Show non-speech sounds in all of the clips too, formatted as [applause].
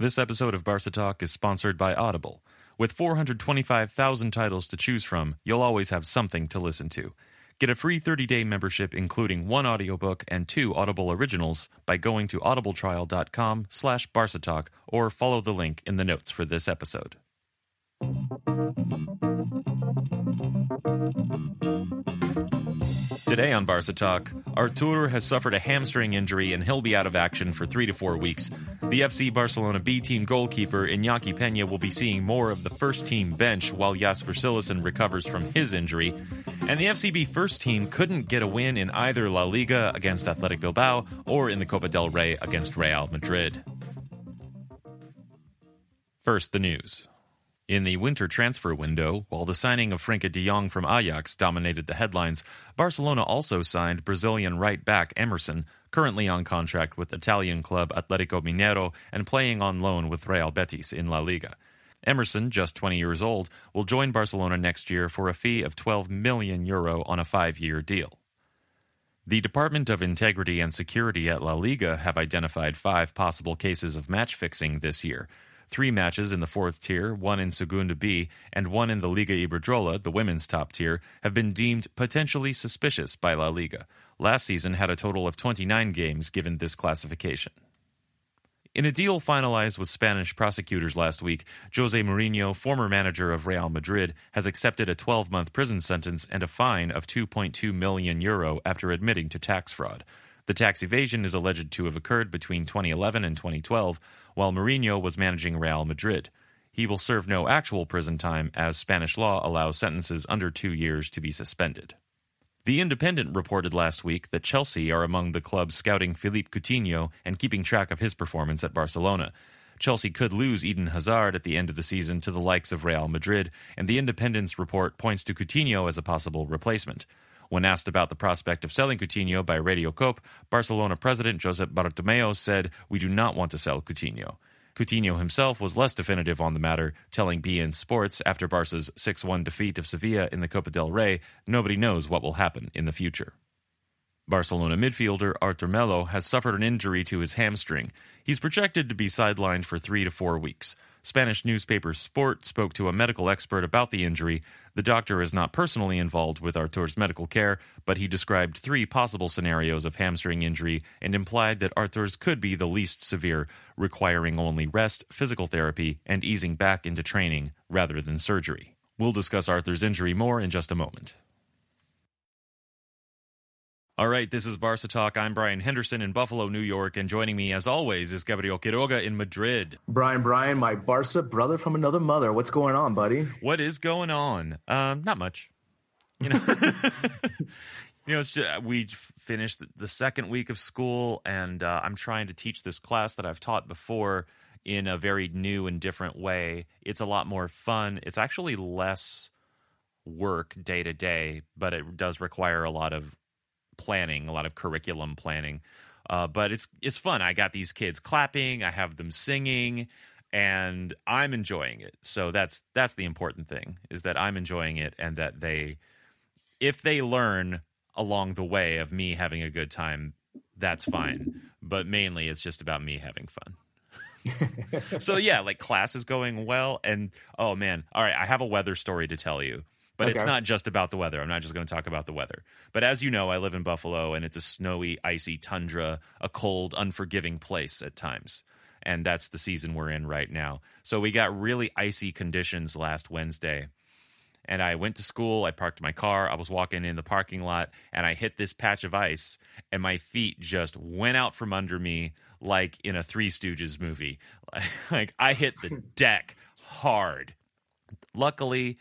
This episode of Barca Talk is sponsored by Audible. With 425,000 titles to choose from, you'll always have something to listen to. Get a free 30-day membership including one audiobook and two Audible originals by going to audibletrial.com slash barcatalk or follow the link in the notes for this episode. Today on Barca Talk, Artur has suffered a hamstring injury and he'll be out of action for three to four weeks. The FC Barcelona B team goalkeeper Iñaki Peña will be seeing more of the first team bench while Jasper Cillessen recovers from his injury. And the FCB first team couldn't get a win in either La Liga against Athletic Bilbao or in the Copa del Rey against Real Madrid. First, the news. In the winter transfer window, while the signing of Frenkie de Jong from Ajax dominated the headlines, Barcelona also signed Brazilian right back Emerson, currently on contract with Italian club Atletico Mineiro and playing on loan with Real Betis in La Liga. Emerson, just 20 years old, will join Barcelona next year for a fee of 12 million euro on a five year deal. The Department of Integrity and Security at La Liga have identified five possible cases of match fixing this year three matches in the fourth tier, one in Segunda B, and one in the Liga Iberdrola, the women's top tier, have been deemed potentially suspicious by La Liga. Last season had a total of 29 games given this classification. In a deal finalized with Spanish prosecutors last week, Jose Mourinho, former manager of Real Madrid, has accepted a 12 month prison sentence and a fine of 2.2 million euro after admitting to tax fraud. The tax evasion is alleged to have occurred between 2011 and 2012, while Mourinho was managing Real Madrid. He will serve no actual prison time, as Spanish law allows sentences under two years to be suspended. The Independent reported last week that Chelsea are among the clubs scouting Philippe Coutinho and keeping track of his performance at Barcelona. Chelsea could lose Eden Hazard at the end of the season to the likes of Real Madrid, and the Independent's report points to Coutinho as a possible replacement. When asked about the prospect of selling Coutinho by Radio Cope, Barcelona president Josep Bartomeu said, We do not want to sell Coutinho. Coutinho himself was less definitive on the matter, telling beIN Sports after Barca's 6 1 defeat of Sevilla in the Copa del Rey, nobody knows what will happen in the future. Barcelona midfielder Artur Melo has suffered an injury to his hamstring. He's projected to be sidelined for three to four weeks. Spanish newspaper Sport spoke to a medical expert about the injury. The doctor is not personally involved with Artur's medical care, but he described three possible scenarios of hamstring injury and implied that Artur's could be the least severe, requiring only rest, physical therapy, and easing back into training rather than surgery. We'll discuss Artur's injury more in just a moment. All right, this is Barca Talk. I'm Brian Henderson in Buffalo, New York, and joining me, as always, is Gabriel Quiroga in Madrid. Brian, Brian, my Barca brother from another mother. What's going on, buddy? What is going on? Um, not much. You know, [laughs] you know, it's just, we finished the second week of school, and uh, I'm trying to teach this class that I've taught before in a very new and different way. It's a lot more fun. It's actually less work day to day, but it does require a lot of planning, a lot of curriculum planning. Uh, but it's it's fun. I got these kids clapping, I have them singing, and I'm enjoying it. So that's that's the important thing is that I'm enjoying it and that they if they learn along the way of me having a good time, that's fine. But mainly it's just about me having fun. [laughs] so yeah, like class is going well and oh man, all right, I have a weather story to tell you. But okay. it's not just about the weather. I'm not just going to talk about the weather. But as you know, I live in Buffalo and it's a snowy, icy tundra, a cold, unforgiving place at times. and that's the season we're in right now. So we got really icy conditions last Wednesday. And I went to school, I parked my car, I was walking in the parking lot, and I hit this patch of ice, and my feet just went out from under me like in a Three Stooges movie. [laughs] like I hit the [laughs] deck hard. Luckily,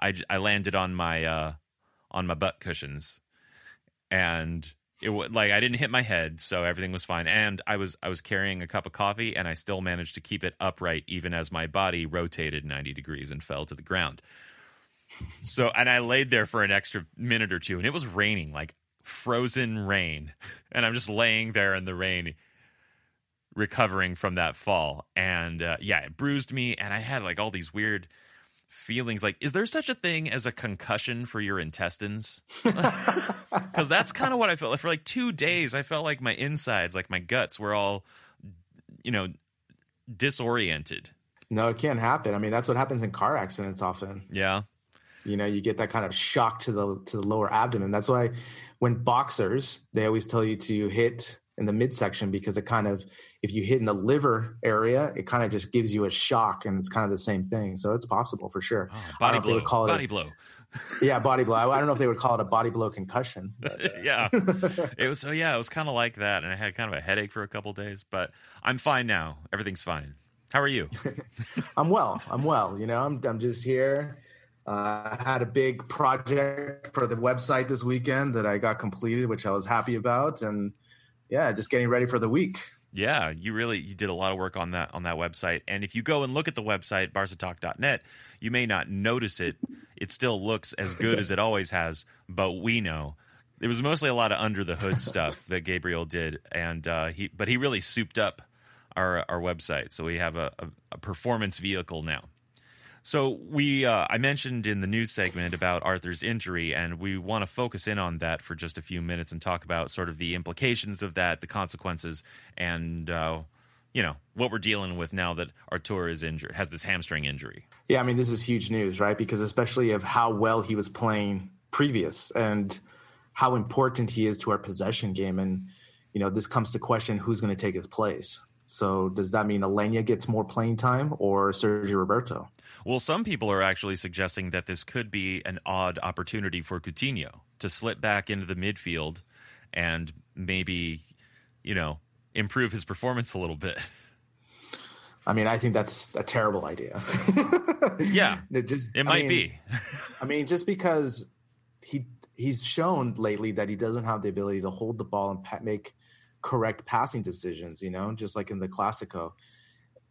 I, I landed on my uh, on my butt cushions, and it like I didn't hit my head, so everything was fine. And I was I was carrying a cup of coffee, and I still managed to keep it upright even as my body rotated ninety degrees and fell to the ground. So, and I laid there for an extra minute or two, and it was raining, like frozen rain, and I'm just laying there in the rain, recovering from that fall. And uh, yeah, it bruised me, and I had like all these weird feelings like is there such a thing as a concussion for your intestines [laughs] because that's kind of what i felt like for like two days i felt like my insides like my guts were all you know disoriented No, it can't happen. I mean, that's what happens in car accidents often. yeah You know, you get that kind of shock to the to the lower abdomen. That's why when boxers, they always tell you to hit in the midsection because it kind of if you hit in the liver area, it kind of just gives you a shock and it's kind of the same thing. So it's possible for sure. oh, body don't know if they blow body it blow [laughs] yeah, body blow. I, I don't know if they would call it a body blow concussion. but, uh, [laughs] yeah it was so yeah it was kind of like that and i had kind of a headache for a couple days but i'm fine now everything's fine how are you [laughs] I'm well. I'm well. You know, I'm I'm just here. Uh, I had a big project for the website this weekend that I got completed, which I was happy about, and yeah, just getting ready for the week. Yeah, you really you did a lot of work on that on that website. And if you go and look at the website barcatalk.net, you may not notice it. It still looks as good as it always has, but we know it was mostly a lot of under the hood stuff [laughs] that Gabriel did, and uh, he but he really souped up our our website. So we have a, a, a performance vehicle now. So we, uh, I mentioned in the news segment about Arthur's injury, and we want to focus in on that for just a few minutes and talk about sort of the implications of that, the consequences, and uh, you know what we're dealing with now that Artur is injured, has this hamstring injury. Yeah, I mean, this is huge news, right? Because especially of how well he was playing previous and how important he is to our possession game, and you know, this comes to question who's going to take his place. So does that mean Aleñá gets more playing time or Sergio Roberto? Well, some people are actually suggesting that this could be an odd opportunity for Coutinho to slip back into the midfield and maybe, you know, improve his performance a little bit. I mean, I think that's a terrible idea. [laughs] Yeah, [laughs] it just it I might mean, be. I mean, just because he he's shown lately that he doesn't have the ability to hold the ball and make correct passing decisions. You know, just like in the Clasico.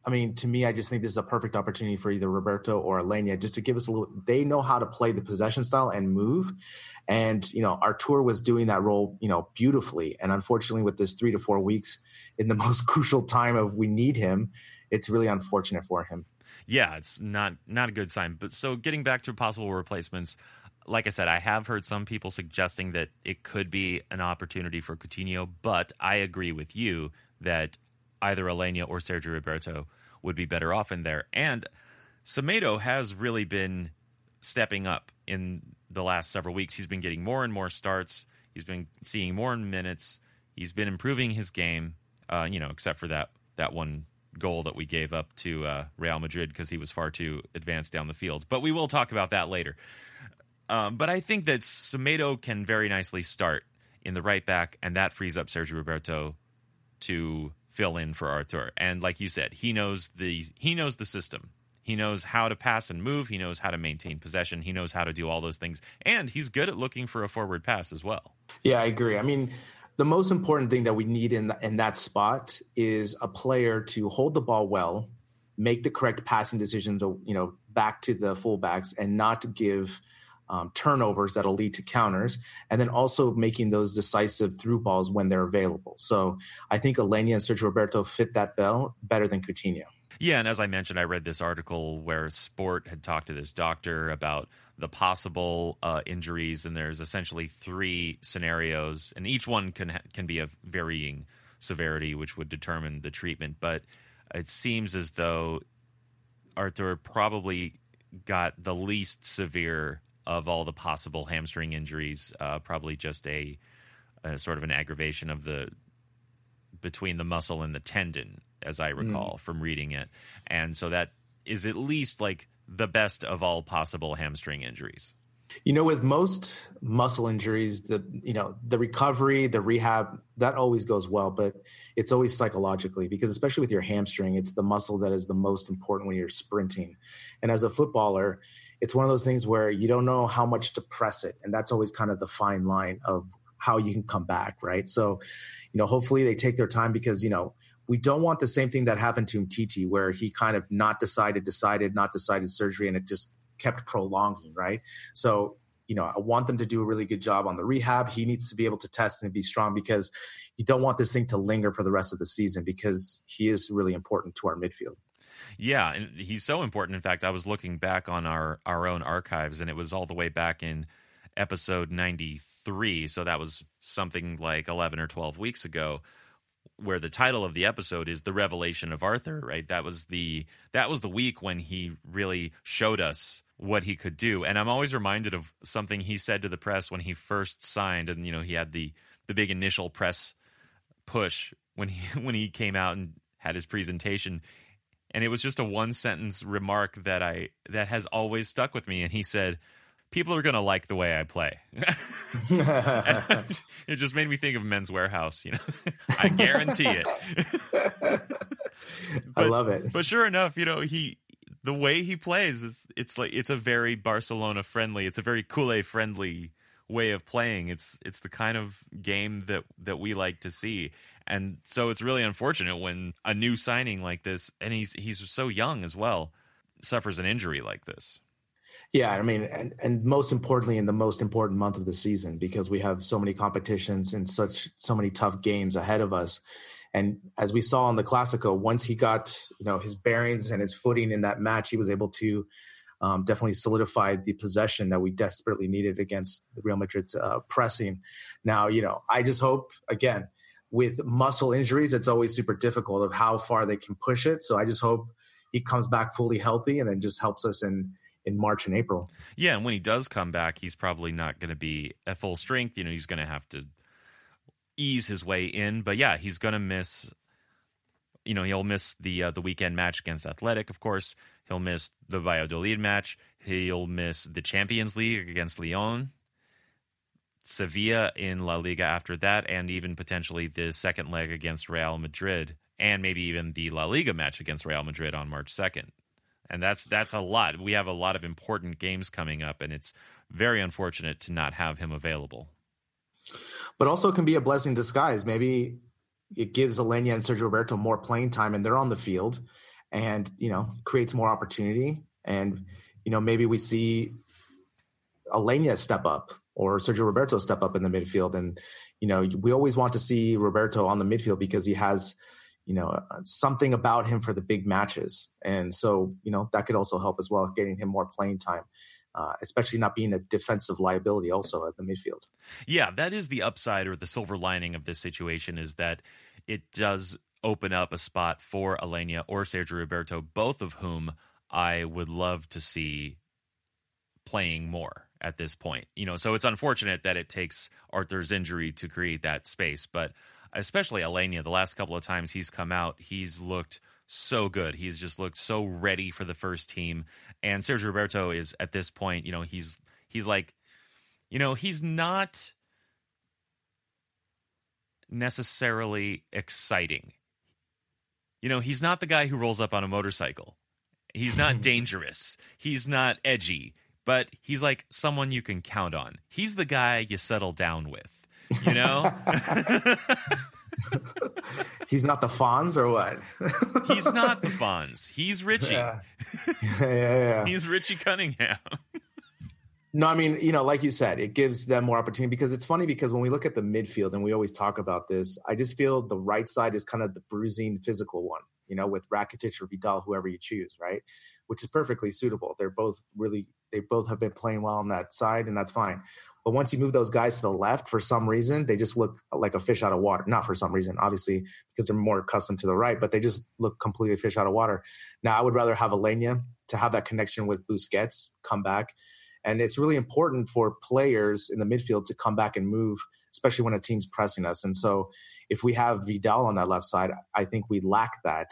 I mean, to me, I just think this is a perfect opportunity for either Roberto or Aleñá just to give us a little. They know how to play the possession style and move, and you know, Artur was doing that role, you know, beautifully. And unfortunately, with this three to four weeks in the [laughs] most crucial time of we need him, it's really unfortunate for him. yeah, it's not not a good sign. But so getting back to possible replacements, like I said, I have heard some people suggesting that it could be an opportunity for Coutinho, but I agree with you that either Aleñá or Sergio Roberto would be better off in there. And Semedo has really been stepping up in the last several weeks. He's been getting more and more starts. He's been seeing more minutes. He's been improving his game. Uh, you know, except for that that one goal that we gave up to uh, Real Madrid because he was far too advanced down the field. But we will talk about that later. Um, but I think that Semedo can very nicely start in the right back, and that frees up Sergio Roberto to fill in for Artur. And like you said, he knows the he knows the system. He knows how to pass and move. He knows how to maintain possession. He knows how to do all those things, and he's good at looking for a forward pass as well. Yeah, I agree. I mean, the most important thing that we need in in that spot is a player to hold the ball well, make the correct passing decisions, you know, back to the fullbacks, and not give um, turnovers that'll lead to counters, and then also making those decisive through balls when they're available. So I think Aleñá and Sergio Roberto fit that bill better than Coutinho. Yeah, and as I mentioned, I read this article where Sport had talked to this doctor about the possible uh, injuries, and there's essentially three scenarios, and each one can ha- can be of varying severity, which would determine the treatment. But it seems as though Arthur probably got the least severe of all the possible hamstring injuries. Uh, probably just a, a sort of an aggravation of the between the muscle and the tendon as I recall mm. from reading it. And so that is at least like the best of all possible hamstring injuries. You know, with most muscle injuries, the you know the recovery, the rehab, that always goes well, but it's always psychologically because especially with your hamstring, it's the muscle that is the most important when you're sprinting. And as a footballer, it's one of those things where you don't know how much to press it, and that's always kind of the fine line of how you can come back, right? So, you know, hopefully they take their time because you know we don't want the same thing that happened to Umtiti, where he kind of not decided, decided, not decided surgery, and it just kept prolonging, right? So, you know, I want them to do a really good job on the rehab. He needs to be able to test and be strong because you don't want this thing to linger for the rest of the season because he is really important to our midfield. Yeah, and he's so important. In fact, I was looking back on our our own archives, and it was all the way back in episode ninety three. So that was something like eleven or twelve weeks ago where the title of the episode is the revelation of Arthur, right? That was the that was the week when he really showed us what he could do. And I'm always reminded of something he said to the press when he first signed and you know, he had the the big initial press push when he [laughs] when he came out and had his presentation and it was just a one sentence remark that I that has always stuck with me and he said people are going to like the way I play. [laughs] it just made me think of Men's Wearhouse. you know. [laughs] I guarantee it. but, [laughs] I love it. But sure enough, you know, he the way he plays is it's like it's a very Barcelona friendly, it's a very Culé friendly way of playing. It's it's the kind of game that that we like to see. And so it's really unfortunate when a new signing like this and he's he's so young as well suffers an injury like this. Yeah, I mean, and, and most importantly, in the most important month of the season, because we have so many competitions and such so many tough games ahead of us. And as we saw in the Clasico, once he got you know his bearings and his footing in that match, he was able to um, definitely solidify the possession that we desperately needed against Real Madrid's uh, pressing. Now, you know, I just hope again with muscle injuries, it's always super difficult of how far they can push it. So I just hope he comes back fully healthy and then just helps us in in March and April. Yeah, and when he does come back, he's probably not going to be at full strength. You know, he's going to have to ease his way in. But yeah, he's going to miss. You know, he'll miss the uh, the weekend match against Athletic, of course. He'll miss the Valladolid match. He'll miss the Champions League against Lyon, Sevilla in La Liga after that, and even potentially the second leg against Real Madrid, and maybe even the La Liga match against Real Madrid on March second and that's that's a lot. We have a lot of important games coming up, and it's very unfortunate to not have him available. But also, can be a blessing disguise. Maybe it gives Aleñá and Sergio Roberto more playing time, and they're on the field, and you know creates more opportunity. And you know maybe we see Aleñá step up or Sergio Roberto step up in the midfield, and you know we always want to see Roberto on the midfield because he has you know something about him for the big matches. And so you know that could also help as well getting him more playing time uh, especially not being a defensive liability also at the midfield. Yeah that is the upside or the silver lining of this situation is that it does open up a spot for Aleñá or Sergio Roberto both of whom I would love to see playing more at this point you know so it's unfortunate that it takes Arthur's injury to create that space but especially Aleñá, the last couple of times he's come out, he's looked so good. He's just looked so ready for the first team. And Sergio Roberto is at this point, you know, he's he's like, you know, he's not necessarily exciting. You know, he's not the guy who rolls up on a motorcycle. He's not [laughs] dangerous. He's not edgy, but he's like someone you can count on. He's the guy you settle down with you know? [laughs] He's not the Fonz or what? [laughs] He's not the Fonz. He's Richie. Yeah. [laughs] yeah, yeah, yeah. He's Richie Cunningham. no, I mean, you know, like you said, it gives them more opportunity because it's funny because when we look at the midfield and we always talk about this, I just feel the right side is kind of the bruising physical one, you know, with Rakitic or Vidal, whoever you choose, right? Which is perfectly suitable. They're both really, they both have been playing well on that side, and that's fine. But once you move those guys to the left, for some reason, they just look like a fish out of water. Not for some reason, obviously, because they're more accustomed to the right, but they just look completely fish out of water. Now, I would rather have Aleñá to have that connection with Busquets come back. And it's really important for players in the midfield to come back and move, especially when a team's pressing us. And so if we have Vidal on that left side, I think we lack that.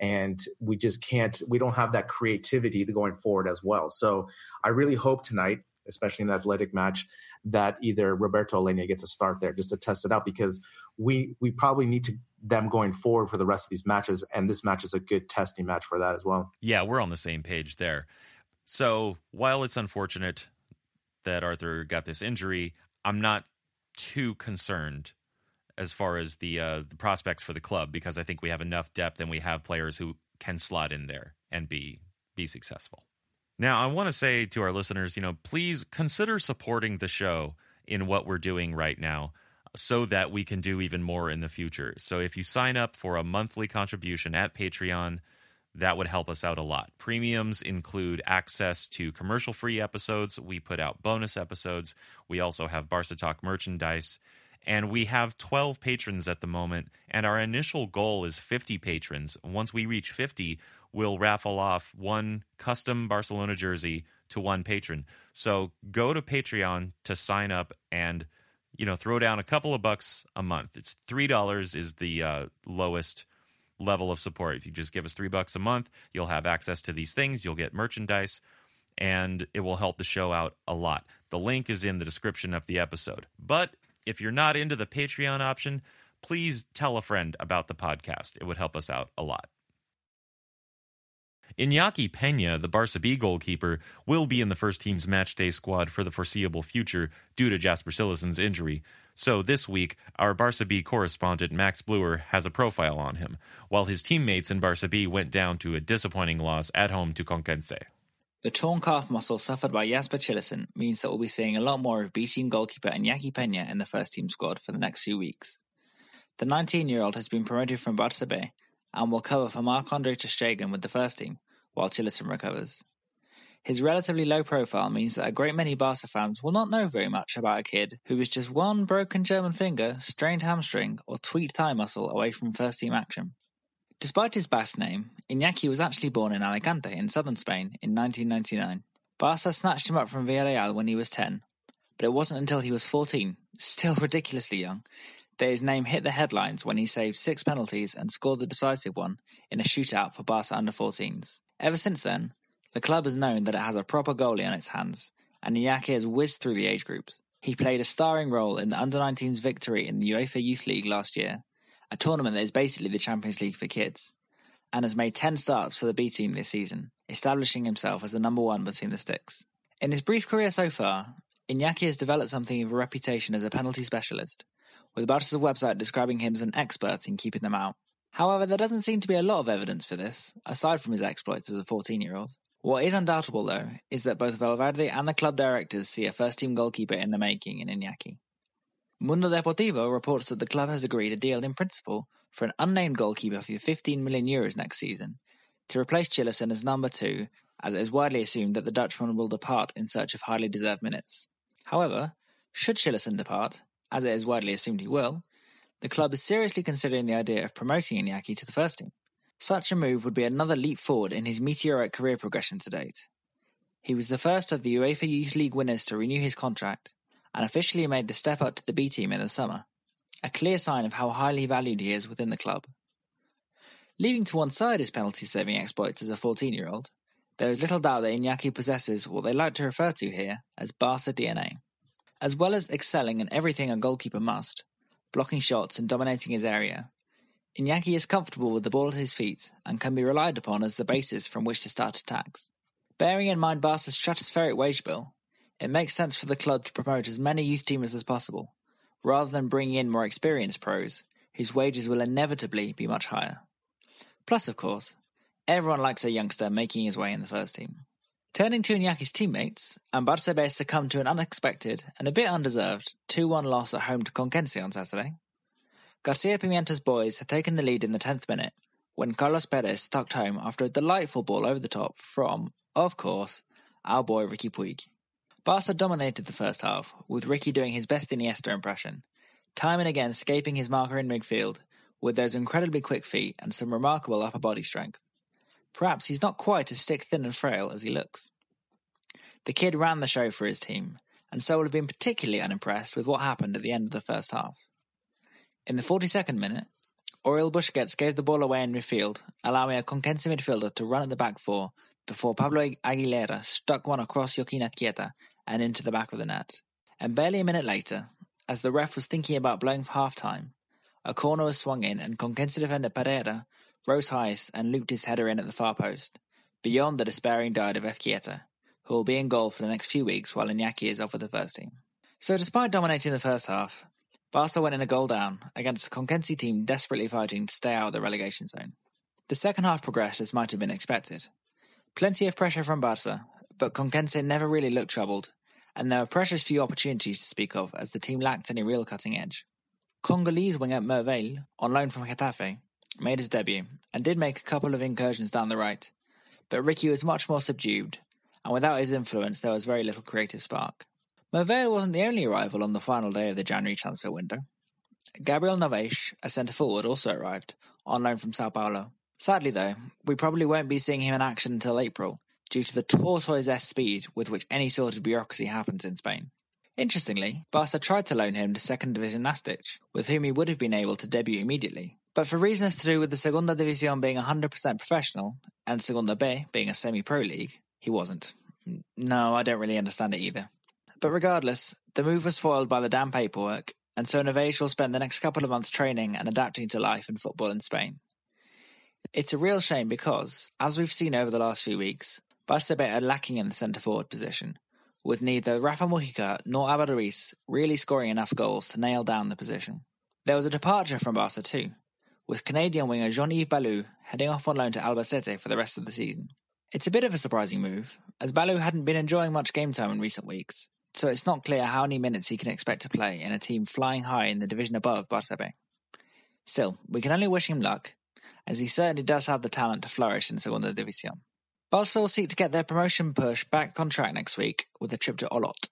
And we just can't, we don't have that creativity going forward as well. So I really hope tonight, especially in the athletic match, that either Roberto Aleña gets a start there just to test it out because we we probably need to them going forward for the rest of these matches and this match is a good testing match for that as well. Yeah, we're on the same page there. So, while it's unfortunate that Arthur got this injury, I'm not too concerned as far as the uh, the prospects for the club because I think we have enough depth and we have players who can slot in there and be be successful. Now, I want to say to our listeners, you know, please consider supporting the show in what we're doing right now so that we can do even more in the future. So if you sign up for a monthly contribution at Patreon, that would help us out a lot. Premiums include access to commercial free episodes. We put out bonus episodes. We also have Barca Talk merchandise. And we have 12 patrons at the moment. And our initial goal is 50 patrons. Once we reach 50, we'll raffle off one custom Barcelona jersey to one patron. So go to Patreon to sign up and you know throw down a couple of bucks a month. It's three dollars is the uh, lowest level of support. If you just give us three bucks a month, you'll have access to these things. You'll get merchandise, and it will help the show out a lot. The link is in the description of the episode. But if you're not into the Patreon option, please tell a friend about the podcast. It would help us out a lot. Iñaki Pena, the Barca B goalkeeper, will be in the first team's matchday squad for the foreseeable future due to Jasper Cillessen's injury. So this week, our Barca B correspondent Max Bluer has a profile on him, while his teammates in Barca B went down to a disappointing loss at home to Conquense. The torn calf muscle suffered by Jasper Cillessen means that we'll be seeing a lot more of B team goalkeeper Iñaki Pena in the first team squad for the next few weeks. The 19 year old has been promoted from Barca B and will cover for Marc Andre ter Stegen with the first team, while Cillessen recovers. His relatively low profile means that a great many Barca fans will not know very much about a kid who is just one broken German finger, strained hamstring, or tweaked thigh muscle away from first team action. Despite his Basque name, Iñaki was actually born in Alicante in southern Spain in 1999. Barca snatched him up from Villarreal when he was 10, but it wasn't until he was 14, still [laughs] ridiculously young, that his name hit the headlines when he saved six penalties and scored the decisive one in a shootout for Barca under 14s. Ever since then, the club has known that it has a proper goalie on its hands, and Iñaki has whizzed through the age groups. He played a starring role in the under 19s victory in the UEFA Youth League last year, a tournament that is basically the Champions League for kids, and has made 10 starts for the B team this season, establishing himself as the number one between the sticks. In his brief career so far, Iñaki has developed something of a reputation as a penalty specialist, with Barca's website describing him as an expert in keeping them out. However, there doesn't seem to be a lot of evidence for this, aside from his exploits as a 14 year old. What is undoubtable, though, is that both Valverde and the club directors see a first team goalkeeper in the making in Iñaki. Mundo Deportivo reports that the club has agreed a deal in principle for an unnamed goalkeeper for 15 million euros next season to replace Cillessen as number two, as it is widely assumed that the Dutchman will depart in search of highly deserved minutes. However, should Cillessen depart, as it is widely assumed he will, the club is seriously considering the idea of promoting Iñaki to the first team. Such a move would be another leap forward in his meteoric career progression to date. He was the first of the UEFA Youth League winners to renew his contract and officially made the step up to the B team in the summer, a clear sign of how highly valued he is within the club. Leaving to one side his penalty saving exploits as a 14 year old, there is little doubt that Iñaki possesses what they like to refer to here as Barca DNA. As well as excelling in everything a goalkeeper must, blocking shots and dominating his area, Iñaki is comfortable with the ball at his feet and can be relied upon as the basis from which to start attacks. Bearing in mind Barca's stratospheric wage bill, it makes sense for the club to promote as many youth teamers as possible, rather than bringing in more experienced pros, whose wages will inevitably be much higher. Plus, of course, everyone likes a youngster making his way in the first team. Turning to Iñaki's teammates, Barça succumbed to an unexpected and a bit undeserved 2 1 loss at home to Conquense on Saturday. Garcia Pimienta's boys had taken the lead in the 10th minute when Carlos Perez tucked home after a delightful ball over the top from, of course, our boy Riqui Puig. Barca dominated the first half, with Riqui doing his best Iniesta impression, time and again escaping his marker in midfield with those incredibly quick feet and some remarkable upper body strength. Perhaps he's not quite as stick thin and frail as he looks. The kid ran the show for his team, and so would have been particularly unimpressed with what happened at the end of the first half. In the 42nd minute, Oriol Busquets gave the ball away in midfield, allowing a Conquense midfielder to run at the back four before Pablo Aguilera stuck one across Jokin Ezkieta and into the back of the net. And barely a minute later, as the ref was thinking about blowing for half time, a corner was swung in and Conquense defender Pereira rose highest and looped his header in at the far post, beyond the despairing dart of Ezkieta, who will be in goal for the next few weeks while Iñaki is off with the first team. So despite dominating the first half, Barca went in a goal down against a Conquense team desperately fighting to stay out of the relegation zone. The second half progressed as might have been expected. Plenty of pressure from Barca, but Conquense never really looked troubled, and there were precious few opportunities to speak of as the team lacked any real cutting edge. Congolese winger Merveille, on loan from Getafe, made his debut and did make a couple of incursions down the right, but Riqui was much more subdued, and without his influence there was very little creative spark. Merveille wasn't the only arrival on the final day of the January transfer window. Gabriel Novais, a centre forward, also arrived, on loan from Sao Paulo. Sadly, though, we probably won't be seeing him in action until April, due to the tortoise-esque speed with which any sort of bureaucracy happens in Spain. Interestingly, Barca tried to loan him to second division Nàstic, with whom he would have been able to debut immediately. But for reasons to do with the Segunda División being 100% professional and Segunda B being a semi-pro league, he wasn't. No, I don't really understand it either. But regardless, the move was foiled by the damn paperwork, and so Novais will spend the next couple of months training and adapting to life and football in Spain. It's a real shame because, as we've seen over the last few weeks, Barca are lacking in the centre forward position, with neither Rafa Mujica nor Abel really scoring enough goals to nail down the position. There was a departure from Barca too, with Canadian winger Jean-Yves Balou heading off on loan to Albacete for the rest of the season. It's a bit of a surprising move, as Balou hadn't been enjoying much game time in recent weeks, so it's not clear how many minutes he can expect to play in a team flying high in the division above Barça Still, we can only wish him luck, as he certainly does have the talent to flourish in Segunda División. Barca will seek to get their promotion push back on track next week with a trip to Olot.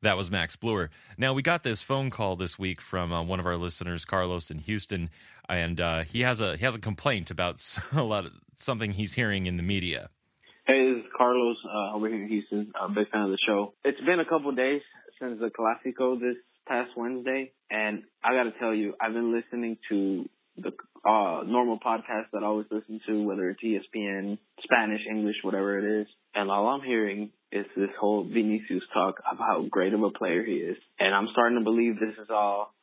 That was Max Bluer. Now, we got this phone call this week from uh, one of our listeners, Carlos in Houston, and uh, he has a he has a complaint about [laughs] a lot of something he's hearing in the media. Hey, this is Carlos uh, over here in Houston. I'm a big fan of the show. It's been a couple days since the Clasico this past Wednesday, and I got to tell you, I've been listening to the uh, normal podcast that I always listen to, whether it's ESPN, Spanish, English, whatever it is. And all I'm hearing is this whole Vinicius talk about how great of a player he is. And I'm starting to believe this is all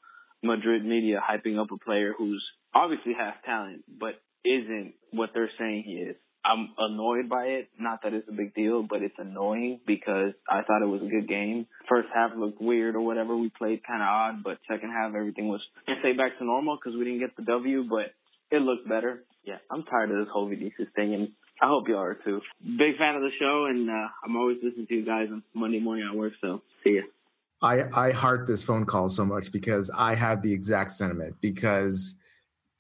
Madrid media hyping up a player who's obviously has talent, but isn't what they're saying he is. I'm annoyed by it. Not that it's a big deal, but it's annoying because I thought it was a good game. First half looked weird or whatever. We played kind of odd, but second half everything was, I say back to normal because we didn't get the W, but it looked better. Yeah, I'm tired of this whole Vinicius thing, and I hope y'all are too. Big fan of the show, and uh, I'm always listening to you guys on Monday morning at work. So see ya. I I heart this phone call so much because I have the exact sentiment because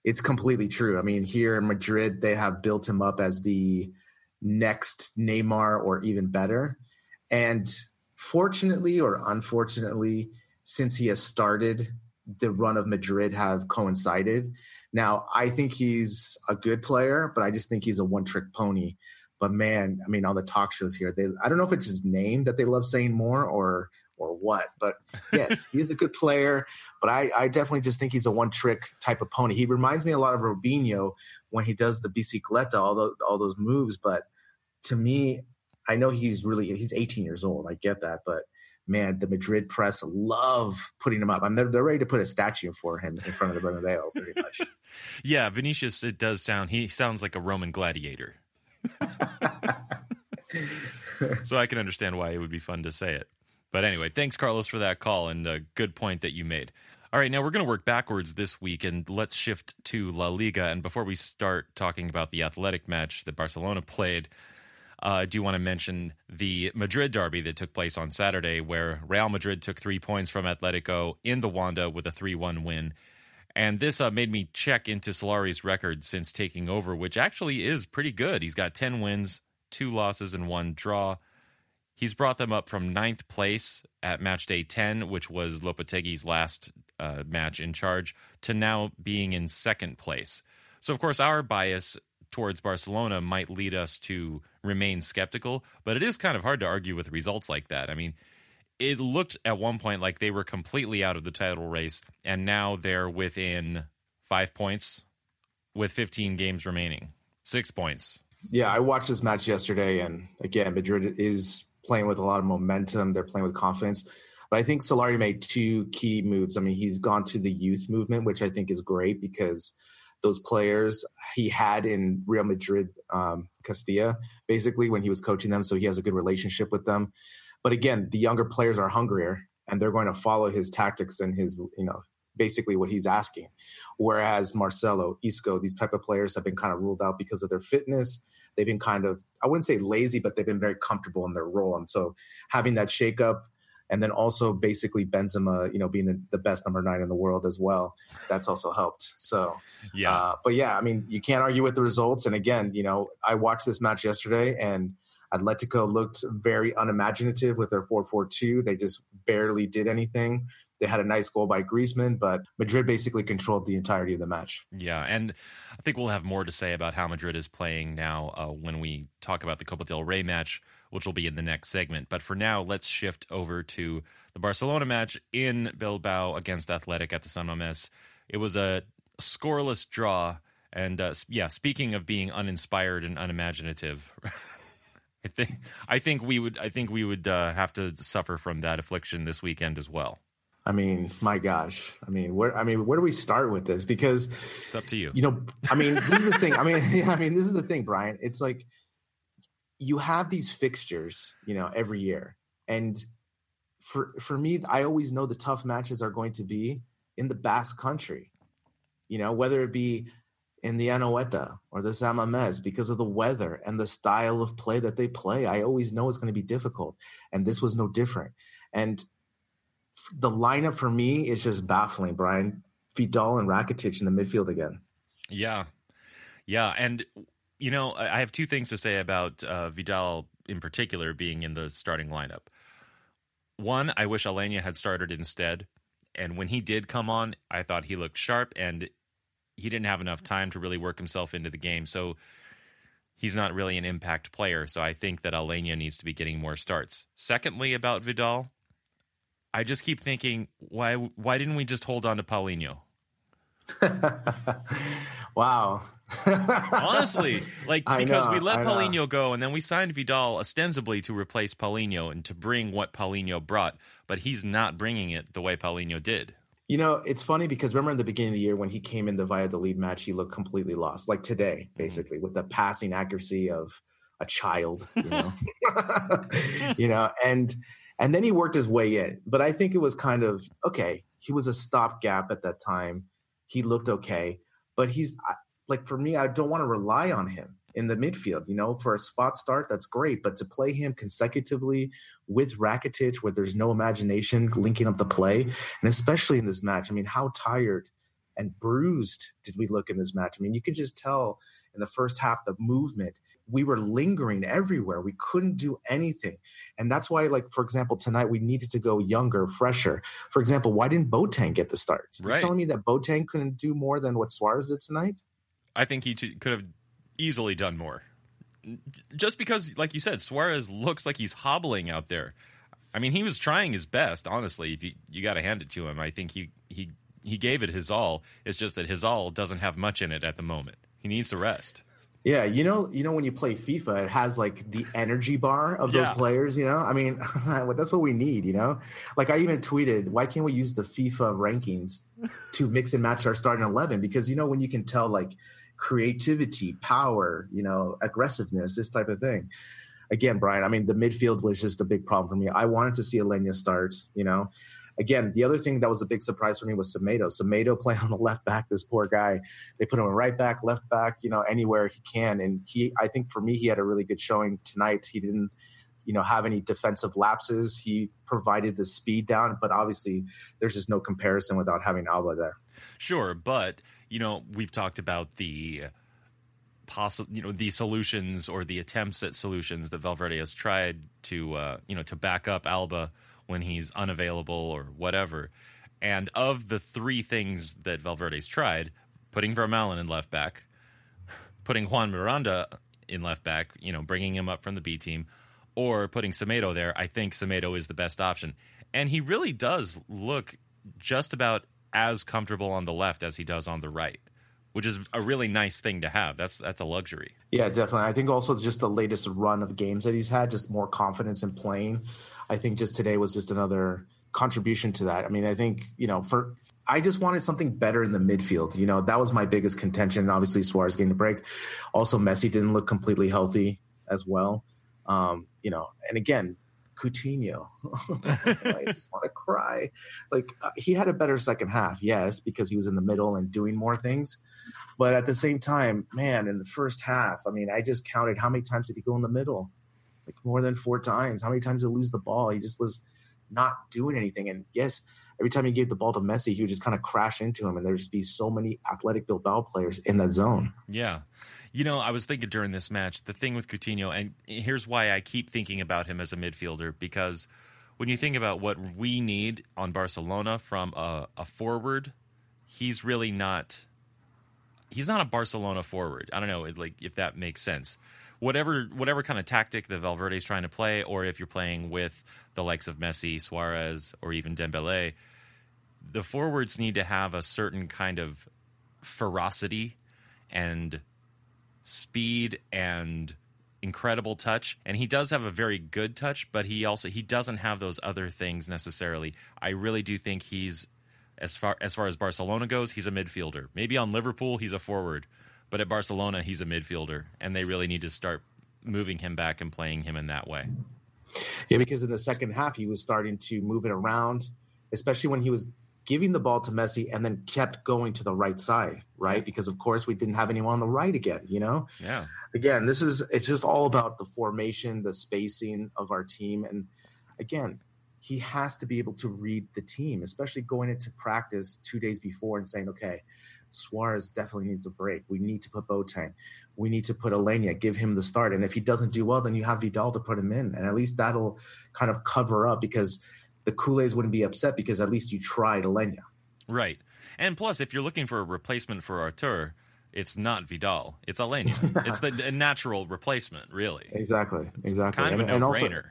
it's completely true. I mean, here in Madrid, they have built him up as the next Neymar or even better. And fortunately or unfortunately, since he has started, the run of Madrid have coincided. Now, I think he's a good player, but I just think he's a one trick pony. But man, I mean, on the talk shows here, they I don't know if it's his name that they love saying more or or what. But [laughs] yes, he's a good player. But I, I definitely just think he's a one trick type of pony. He reminds me a lot of Robinho when he does the bicicleta, all those, all those moves. But to me, I know he's really he's 18 years old. I get that, but man, the Madrid press love putting him up. I'm they're, they're ready to put a statue for him in front of the Bernabeu, pretty much. [laughs] yeah, Vinicius. It does sound. He sounds like a Roman gladiator. [laughs] so I can understand why it would be fun to say it. But anyway, thanks, Carlos, for that call and a good point that you made. All right, now we're going to work backwards this week and let's shift to La Liga. And before we start talking about the athletic match that Barcelona played, uh, do want to mention the Madrid derby that took place on Saturday, where Real Madrid took three points from Atletico in the Wanda with a 3 1 win. And this uh, made me check into Solari's record since taking over, which actually is pretty good. He's got 10 wins, two losses, and one draw. He's brought them up from ninth place at match day 10, which was Lopetegui's last uh, match in charge, to now being in second place. So, of course, our bias towards Barcelona might lead us to remain skeptical, but it is kind of hard to argue with results like that. I mean, it looked at one point like they were completely out of the title race, and now they're within five points with 15 games remaining. Six points. Yeah, I watched this match yesterday, and again, Madrid is playing with a lot of momentum. They're playing with confidence. But I think Solari made two key moves. I mean, he's gone to the youth movement, which I think is great because those players he had in Real Madrid, um, Castilla, basically when he was coaching them. So he has a good relationship with them. But again, the younger players are hungrier and they're going to follow his tactics and his, you know, basically what he's asking. Whereas Marcelo, Isco, these type of players have been kind of ruled out because of their fitness. They've been kind of, I wouldn't say lazy, but they've been very comfortable in their role. And so having that shakeup and then also basically Benzema, you know, being the, the, best number nine in the world as well. That's also helped. So, yeah. Uh, but yeah, I mean, you can't argue with the results. And again, you know, I watched this match yesterday and Atletico looked very unimaginative with their 4-4-2. They just barely did anything. They had a nice goal by Griezmann, but Madrid basically controlled the entirety of the match. Yeah, and I think we'll have more to say about how Madrid is playing now uh, when we talk about the Copa del Rey match, which will be in the next segment. But for now, let's shift over to the Barcelona match in Bilbao against Athletic at the San Mamés. It was a scoreless draw. And uh, yeah, speaking of being uninspired and unimaginative, [laughs] I think I think we would I think we would uh, have to suffer from that affliction this weekend as well. I mean, my gosh. I mean, where I mean, where do we start with this? Because it's up to you. You know, I mean, this is the thing. I mean, [laughs] yeah, I mean, this is the thing, Brian. It's like you have these fixtures, you know, every year. And for for me, I always know the tough matches are going to be in the Basque country. You know, whether it be in the Anoeta or the San Mamés because of the weather and the style of play that they play. I always know it's going to be difficult. And this was no different. And the lineup for me is just baffling, Brian. Vidal and Rakitic in the midfield again. Yeah. Yeah. And, you know, I have two things to say about uh, Vidal in particular being in the starting lineup. One, I wish Aleñá had started instead. And when he did come on, I thought he looked sharp and he didn't have enough time to really work himself into the game. So he's not really an impact player. So I think that Aleñá needs to be getting more starts. Secondly, about Vidal, I just keep thinking, why why didn't we just hold on to Paulinho? [laughs] wow. [laughs] Honestly, like because know, we let Paulinho go and then we signed Vidal ostensibly to replace Paulinho and to bring what Paulinho brought, but he's not bringing it the way Paulinho did. You know, it's funny because remember in the beginning of the year when he came in the Valladolid match, he looked completely lost. Like today, mm-hmm. basically, mm-hmm. with the passing accuracy of a child, you know. [laughs] you know, and and then he worked his way in. But I think it was kind of okay. He was a stopgap at that time. He looked okay, but he's like for me, I don't want to rely on him in the midfield. You know, for a spot start, that's great, but to play him consecutively with Rakitic, where there's no imagination linking up the play, and especially in this match, I mean, how tired and bruised did we look in this match? I mean, you could just tell in the first half the movement we were lingering everywhere. We couldn't do anything. And that's why, like, for example, tonight we needed to go younger, fresher. For example, why didn't Boateng get the start? Right. You're telling me that Boateng couldn't do more than what Suarez did tonight? I think he t- could have easily done more. Just because, like you said, Suarez looks like he's hobbling out there. I mean, he was trying his best. Honestly, you, you got to hand it to him. I think he he he gave it his all. It's just that his all doesn't have much in it at the moment. He needs to rest. Yeah, you know, you know when you play FIFA, it has like the energy bar of those yeah. players. You know, I mean, [laughs] that's what we need. You know, like I even tweeted, why can't we use the FIFA rankings to mix and match our starting eleven? Because you know when you can tell like creativity, power, you know, aggressiveness, this type of thing. Again, Brian, I mean, the midfield was just a big problem for me. I wanted to see Aleñá start. You know, again, the other thing that was a big surprise for me was Semedo. Semedo [laughs] playing on the left back, this poor guy. They put him in right back, left back, you know, anywhere he can. And he, I think for me, he had a really good showing tonight. He didn't, you know, have any defensive lapses. He provided the speed down, but obviously there's just no comparison without having Alba there. Sure, but you know, we've talked about the possible, you know, the solutions or the attempts at solutions that Valverde has tried to, uh, you know, to back up Alba when he's unavailable or whatever. And of the three things that Valverde's tried, putting Vermaelen in left back, putting Juan Miranda in left back, you know, bringing him up from the B team, or putting Semedo there, I think Semedo is the best option. And he really does look just about as comfortable on the left as he does on the right, which is a really nice thing to have. That's that's a luxury. Yeah, definitely. I think also just the latest run of games that he's had, just more confidence in playing. I think just today was just another contribution to that. I mean, I think, you know, for I just wanted something better in the midfield. You know, that was my biggest contention. And obviously, Suarez getting a break. Also, Messi didn't look completely healthy as well. Um, you know, and again, Coutinho. [laughs] I just want to cry. Like uh, he had a better second half, yes, because he was in the middle and doing more things. But at the same time, man, in the first half, I mean, I just counted how many times did he go in the middle? Like more than four times. How many times did he lose the ball? He just was not doing anything. And yes, every time he gave the ball to Messi, he would just kind of crash into him, and there'd just be so many athletic Bilbao players in that zone. Yeah. You know, I was thinking during this match, the thing with Coutinho, and here's why I keep thinking about him as a midfielder, because when you think about what we need on Barcelona from a, a forward, he's really not. He's not a Barcelona forward. I don't know, like if that makes sense. Whatever, whatever kind of tactic that Valverde is trying to play, or if you're playing with the likes of Messi, Suarez, or even Dembele, the forwards need to have a certain kind of ferocity and speed and incredible touch. And he does have a very good touch but he also he doesn't have those other things necessarily. I really do think he's as far as far as barcelona goes he's a midfielder. Maybe on liverpool he's a forward but at barcelona he's a midfielder and they really need to start moving him back and playing him in that way yeah because in the second half he was starting to move it around especially when he was giving the ball to Messi and then kept going to the right side, right? Because of course we didn't have anyone on the right again, you know? Yeah. Again, this is it's just all about the formation, the spacing of our team and again, he has to be able to read the team, especially going into practice 2 days before and saying, "Okay, Suarez definitely needs a break. We need to put Boateng. We need to put Aleñá, give him the start. And if he doesn't do well, then you have Vidal to put him in. And at least that'll kind of cover up because the Kool-Aids wouldn't be upset because at least you tried Aleñá. Right. And plus, if you're looking for a replacement for Artur, it's not Vidal. It's Aleñá. [laughs] it's the a natural replacement, really. Exactly. Exactly. Kind of a and, and also, no-brainer.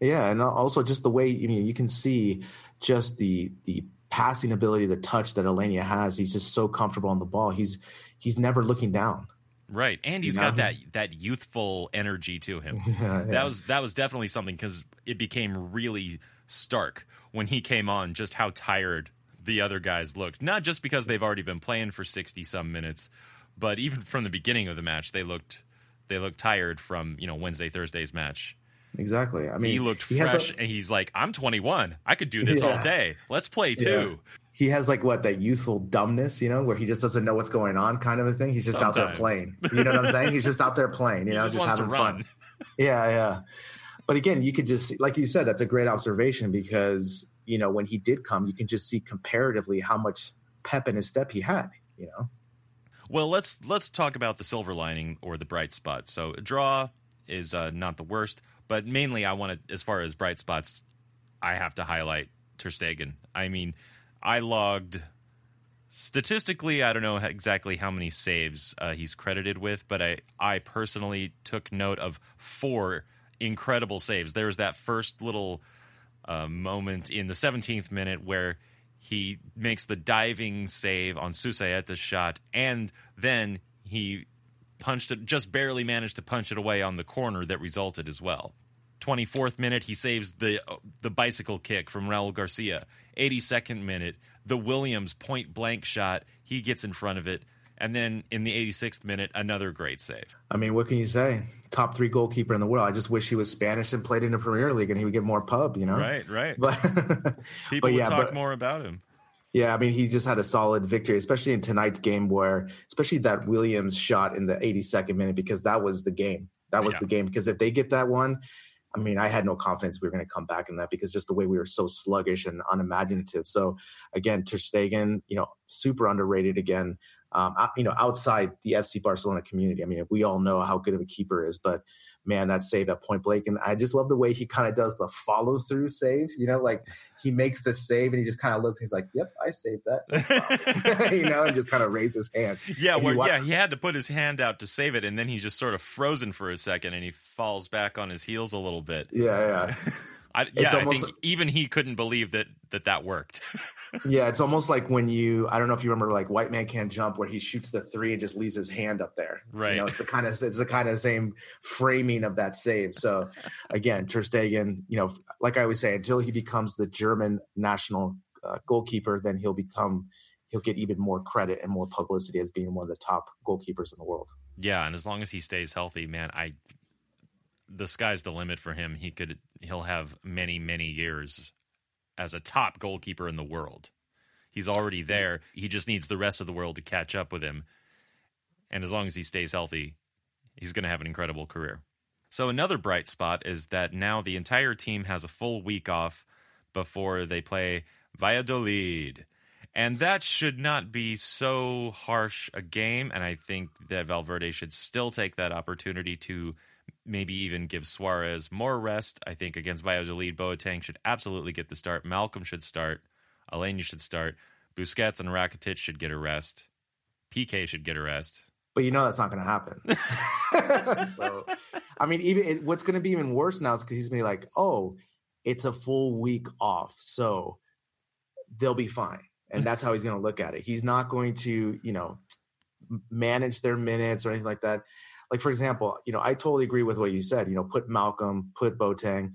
yeah, and also just the way you mean you can see just the the passing ability, the touch that Aleñá has. He's just so comfortable on the ball. He's he's never looking down. Right, and he's You know? got that that youthful energy to him. [laughs] Yeah, That yeah. was that was definitely something because it became really stark when he came on. Just how tired the other guys looked. Not just because they've already been playing for sixty some minutes, but even from the beginning of the match, they looked they looked tired from you know Wednesday Thursday's match. Exactly. I mean, he looked has fresh, a- and he's like, "I'm 21. I could do this all day. Let's play too." he has like what that youthful dumbness, you know, where he just doesn't know what's going on, kind of a thing. He's just out there playing. You know what I'm saying? He's just out there playing. [laughs] You He know, just just, having fun. [laughs] Yeah, yeah. But again, you could just like you said, that's a great observation because you know when he did come, you can just see comparatively how much pep in his step he had. You know, Well, let's let's talk about the silver lining or the bright spot. So, a draw is uh, not the worst, but mainly I want to, as far as bright spots, I have to highlight Ter Stegen. I mean, I logged statistically, I don't know exactly how many saves uh, he's credited with, but I I personally took note of four incredible saves. There was that first little uh, moment in the 17th minute where he makes the diving save on Susaeta's shot, and then he punched it, just barely managed to punch it away on the corner that resulted as well. 24th minute, he saves the the bicycle kick from Raul Garcia. 82nd minute, the Williams point blank shot, he gets in front of it. And then in the 86th minute, another great save. I mean, what can you say? Top three goalkeeper in the world. I just wish he was Spanish and played in the Premier League, and he would get more pub. You know, Right, right. But [laughs] People but would yeah, talk but- more about him. Yeah, I mean, he just had a solid victory, especially in tonight's game, where especially that Williams shot in the 82nd minute, because that was the game. That was Yeah. the game. Because if they get that one, I mean, I had no confidence we were going to come back in that because just the way we were so sluggish and unimaginative. So again, Ter Stegen, you know, super underrated again. um, you know, outside the FC Barcelona community. I mean, we all know how good of a keeper is, but man, that save at point blank. And I just love the way he kind of does the follow through save. You know, like he makes the save and he just kind of looks, he's like, yep, I saved that. [laughs] you know, and just kind of raises his hand. Yeah, well, watch- yeah, he had to put his hand out to save it. And then he's just sort of frozen for a second and he falls back on his heels a little bit. Yeah, yeah. [laughs] I, yeah, I think even he couldn't believe that that, that worked. [laughs] yeah, it's almost like when you I don't know if you remember like White Man Can't Jump where he shoots the three and just leaves his hand up there. Right. You know, it's the kind of it's the kind of same framing of that save. So again, Ter Stegen, you know, like I always say, until he becomes the German national uh, goalkeeper, then he'll become he'll get even more credit and more publicity as being one of the top goalkeepers in the world. Yeah, and as long as he stays healthy, man, I the sky's the limit for him. He could he'll have many many years as a top goalkeeper in the world. He's already there. He just needs the rest of the world to catch up with him. And as long as he stays healthy, he's going to have an incredible career. So, another bright spot is that now the entire team has a full week off before they play Valladolid. And that should not be so harsh a game. And I think that Valverde should still take that opportunity to maybe even give Suarez more rest. I think against Valladolid, Boateng should absolutely get the start. Malcom should start. Aleñá should start. Busquets and Rakitic should get a rest. Piqué should get a rest. But you know that's not going to happen. [laughs] so, I mean, even it, what's going to be even worse now is because he's going to be like, oh, it's a full week off, so they'll be fine, and that's how he's going to look at it. He's not going to, you know, manage their minutes or anything like that like for example, you know, I totally agree with what you said. You know, put Malcom, put Boateng,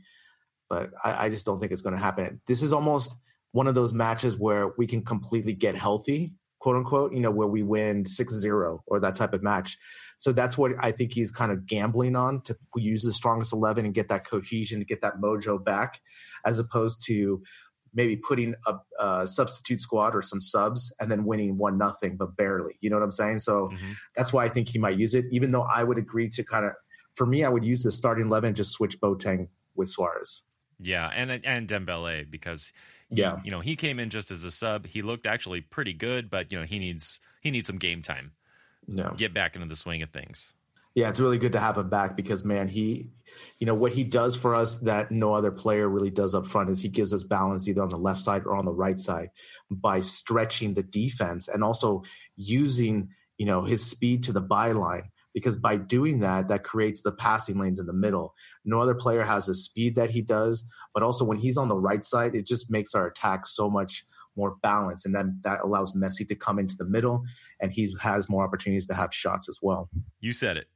but I, I just don't think it's going to happen. This is almost one of those matches where we can completely get healthy, quote unquote. You know, where we win 6-0 or that type of match. So that's what I think he's kind of gambling on to use the strongest eleven and get that cohesion, to get that mojo back, as opposed to maybe putting a, a, substitute squad or some subs and then winning one nothing, but barely. You know what I'm saying? So mm-hmm. that's why I think he might use it. Even though I would agree to kind of, for me, I would use the starting eleven just switch Boateng with Suarez. Yeah, and and Dembele because he, yeah, you know he came in just as a sub. He looked actually pretty good, but you know he needs he needs some game time. No, get back into the swing of things yeah, it's really good to have him back because man, he, you know, what he does for us that no other player really does up front is he gives us balance either on the left side or on the right side by stretching the defense and also using, you know, his speed to the byline. Because by doing that, that creates the passing lanes in the middle. No other player has the speed that he does, but also when he's on the right side, it just makes our attack so much more balanced, and then that allows Messi to come into the middle, and he has more opportunities to have shots as well. You said it.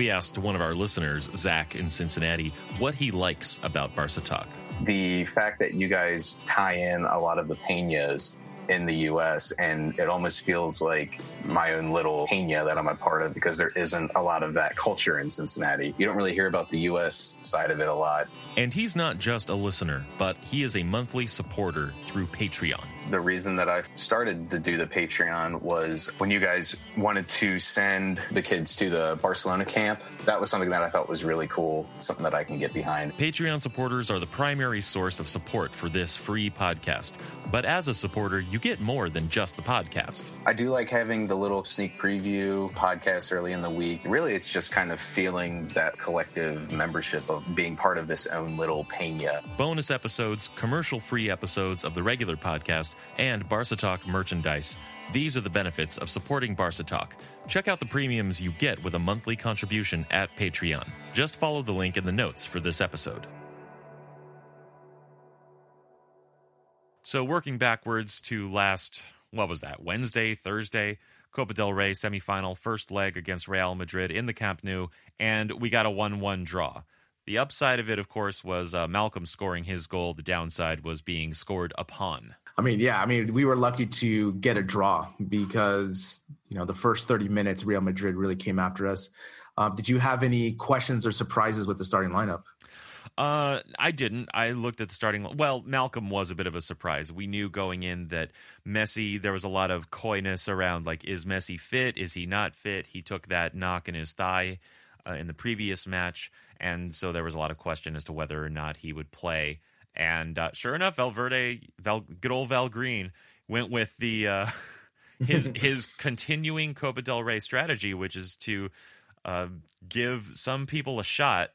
We asked one of our listeners, Zach in Cincinnati, what he likes about Barca Talk. The fact that you guys tie in a lot of the peñas in the US and it almost feels like my own little peña that I'm a part of because there isn't a lot of that culture in Cincinnati. You don't really hear about the US side of it a lot. And he's not just a listener, but he is a monthly supporter through Patreon. The reason that I started to do the Patreon was when you guys wanted to send the kids to the Barcelona camp. That was something that I thought was really cool, something that I can get behind. Patreon supporters are the primary source of support for this free podcast. But as a supporter, you get more than just the podcast. I do like having the little sneak preview podcast early in the week. Really, it's just kind of feeling that collective membership of being part of this own little peña. Bonus episodes, commercial free episodes of the regular podcast, and Barca Talk merchandise. These are the benefits of supporting Barca Talk. Check out the premiums you get with a monthly contribution at Patreon. Just follow the link in the notes for this episode. So, working backwards to last, what was that, Wednesday, Thursday, Copa del Rey semifinal, first leg against Real Madrid in the Camp Nou, and we got a 1 1 draw. The upside of it, of course, was uh, Malcom scoring his goal. The downside was being scored upon. I mean, yeah, I mean, we were lucky to get a draw because, you know, the first 30 minutes, Real Madrid really came after us. Um, did you have any questions or surprises with the starting lineup? Uh, I didn't. I looked at the starting. Well, Malcom was a bit of a surprise. We knew going in that Messi. There was a lot of coyness around, like, is Messi fit? Is he not fit? He took that knock in his thigh uh, in the previous match, and so there was a lot of question as to whether or not he would play. And uh, sure enough, Valverde, Val, good old Val Green, went with the uh, [laughs] his [laughs] his continuing Copa del Rey strategy, which is to uh, give some people a shot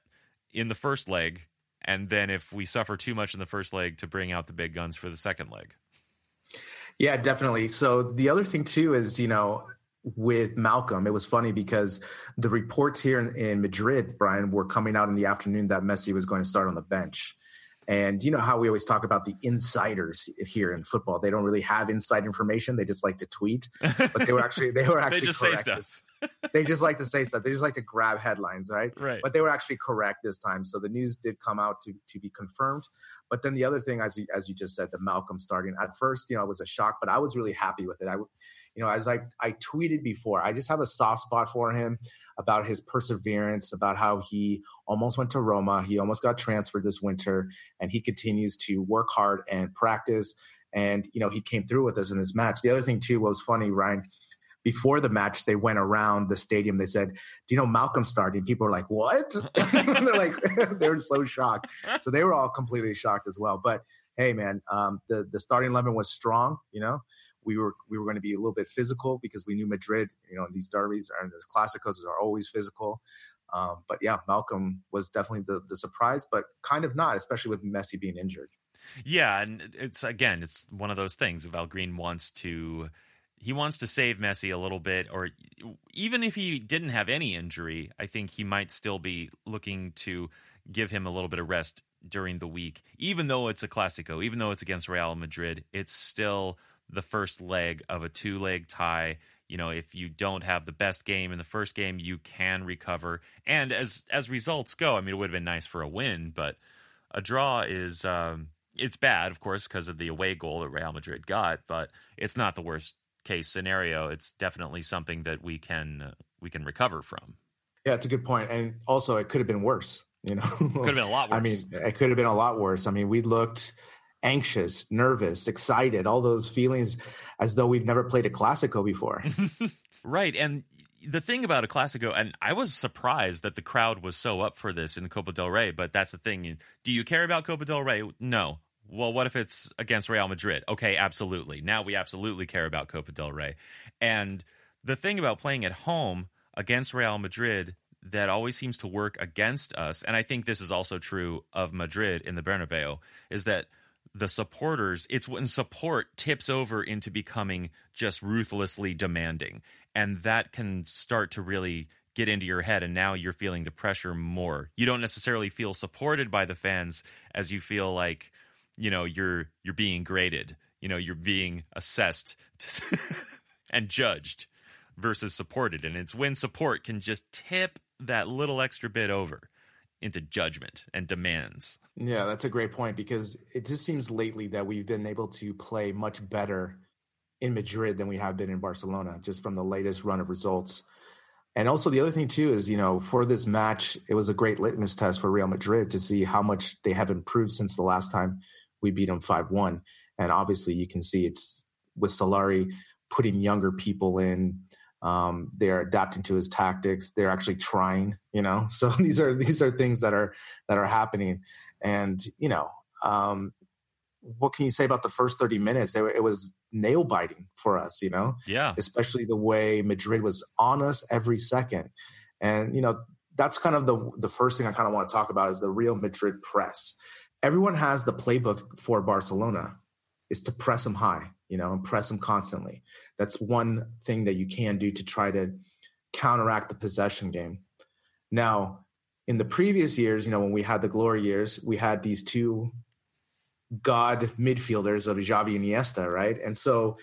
in the first leg, and then if we suffer too much in the first leg, to bring out the big guns for the second leg. Yeah, definitely. So the other thing too is, you know, with Malcom, it was funny because the reports here in, in Madrid, Brian, were coming out in the afternoon that Messi was going to start on the bench. And you know how we always talk about the insiders here in football. They don't really have inside information. They just like to tweet. But they were actually they were [laughs] actually they just correct. say stuff. They just like to say stuff. They just like to grab headlines, right? Right. But they were actually correct this time. So the news did come out to to be confirmed. But then the other thing, as you, as you just said, the Malcom starting at first, you know, it was a shock, but I was really happy with it. I you know, as I, I tweeted before, I just have a soft spot for him about his perseverance, about how he almost went to Roma. He almost got transferred this winter, and he continues to work hard and practice. And, you know, he came through with us in this match. The other thing, too, was funny, Ryan. Before the match, they went around the stadium. They said, Do you know Malcom starting? People were like, What? [laughs] [laughs] They're like, [laughs] they were so shocked. So they were all completely shocked as well. But hey, man, um, the, the starting 11 was strong, you know we were we were going to be a little bit physical because we knew Madrid, you know, these derbies and these Clásicos are always physical. Um, but yeah, Malcom was definitely the the surprise, but kind of not, especially with Messi being injured. Yeah, and it's again, it's one of those things. Val Green wants to he wants to save Messi a little bit, or even if he didn't have any injury, I think he might still be looking to give him a little bit of rest during the week. Even though it's a Clásico, even though it's against Real Madrid, it's still the first leg of a two leg tie. You know, if you don't have the best game in the first game, you can recover. And as as results go, I mean, it would have been nice for a win, but a draw is um, it's bad, of course, because of the away goal that Real Madrid got. But it's not the worst case scenario. It's definitely something that we can uh, we can recover from. Yeah, it's a good point, and also it could have been worse. You know, [laughs] could have been a lot worse. [laughs] I mean, it could have been a lot worse. I mean, we looked anxious, nervous, excited, all those feelings as though we've never played a Clásico before. [laughs] right. And the thing about a Clásico, and I was surprised that the crowd was so up for this in Copa del Rey, but that's the thing. Do you care about Copa del Rey? No. Well, what if it's against Real Madrid? Okay, absolutely. Now we absolutely care about Copa del Rey. And the thing about playing at home against Real Madrid that always seems to work against us, and I think this is also true of Madrid in the Bernabeu, is that – the supporters, it's when support tips over into becoming just ruthlessly demanding. And that can start to really get into your head and now you're feeling the pressure more. You don't necessarily feel supported by the fans as you feel like, you know, you're you're being graded, you know, you're being assessed [laughs] and judged versus supported. And it's when support can just tip that little extra bit over into judgment and demands. Yeah, that's a great point because it just seems lately that we've been able to play much better in Madrid than we have been in Barcelona, just from the latest run of results. And also, the other thing, too, is, you know, for this match, it was a great litmus test for Real Madrid to see how much they have improved since the last time we beat them 5 1. And obviously, you can see it's with Solari putting younger people in, um, they're adapting to his tactics. They're actually trying, you know. [laughs] So these are these are things that are that are happening, and you know, um, what can you say about the first thirty minutes? They were, it was nail biting for us, you know. Yeah. Especially the way Madrid was on us every second, and you know that's kind of the the first thing I kind of want to talk about is the Real Madrid press. Everyone has the playbook for Barcelona is to press them high you know, and press them constantly. That's one thing that you can do to try to counteract the possession game. Now, in the previous years, you know, when we had the glory years, we had these two god midfielders of Xavi and Iniesta, right? And so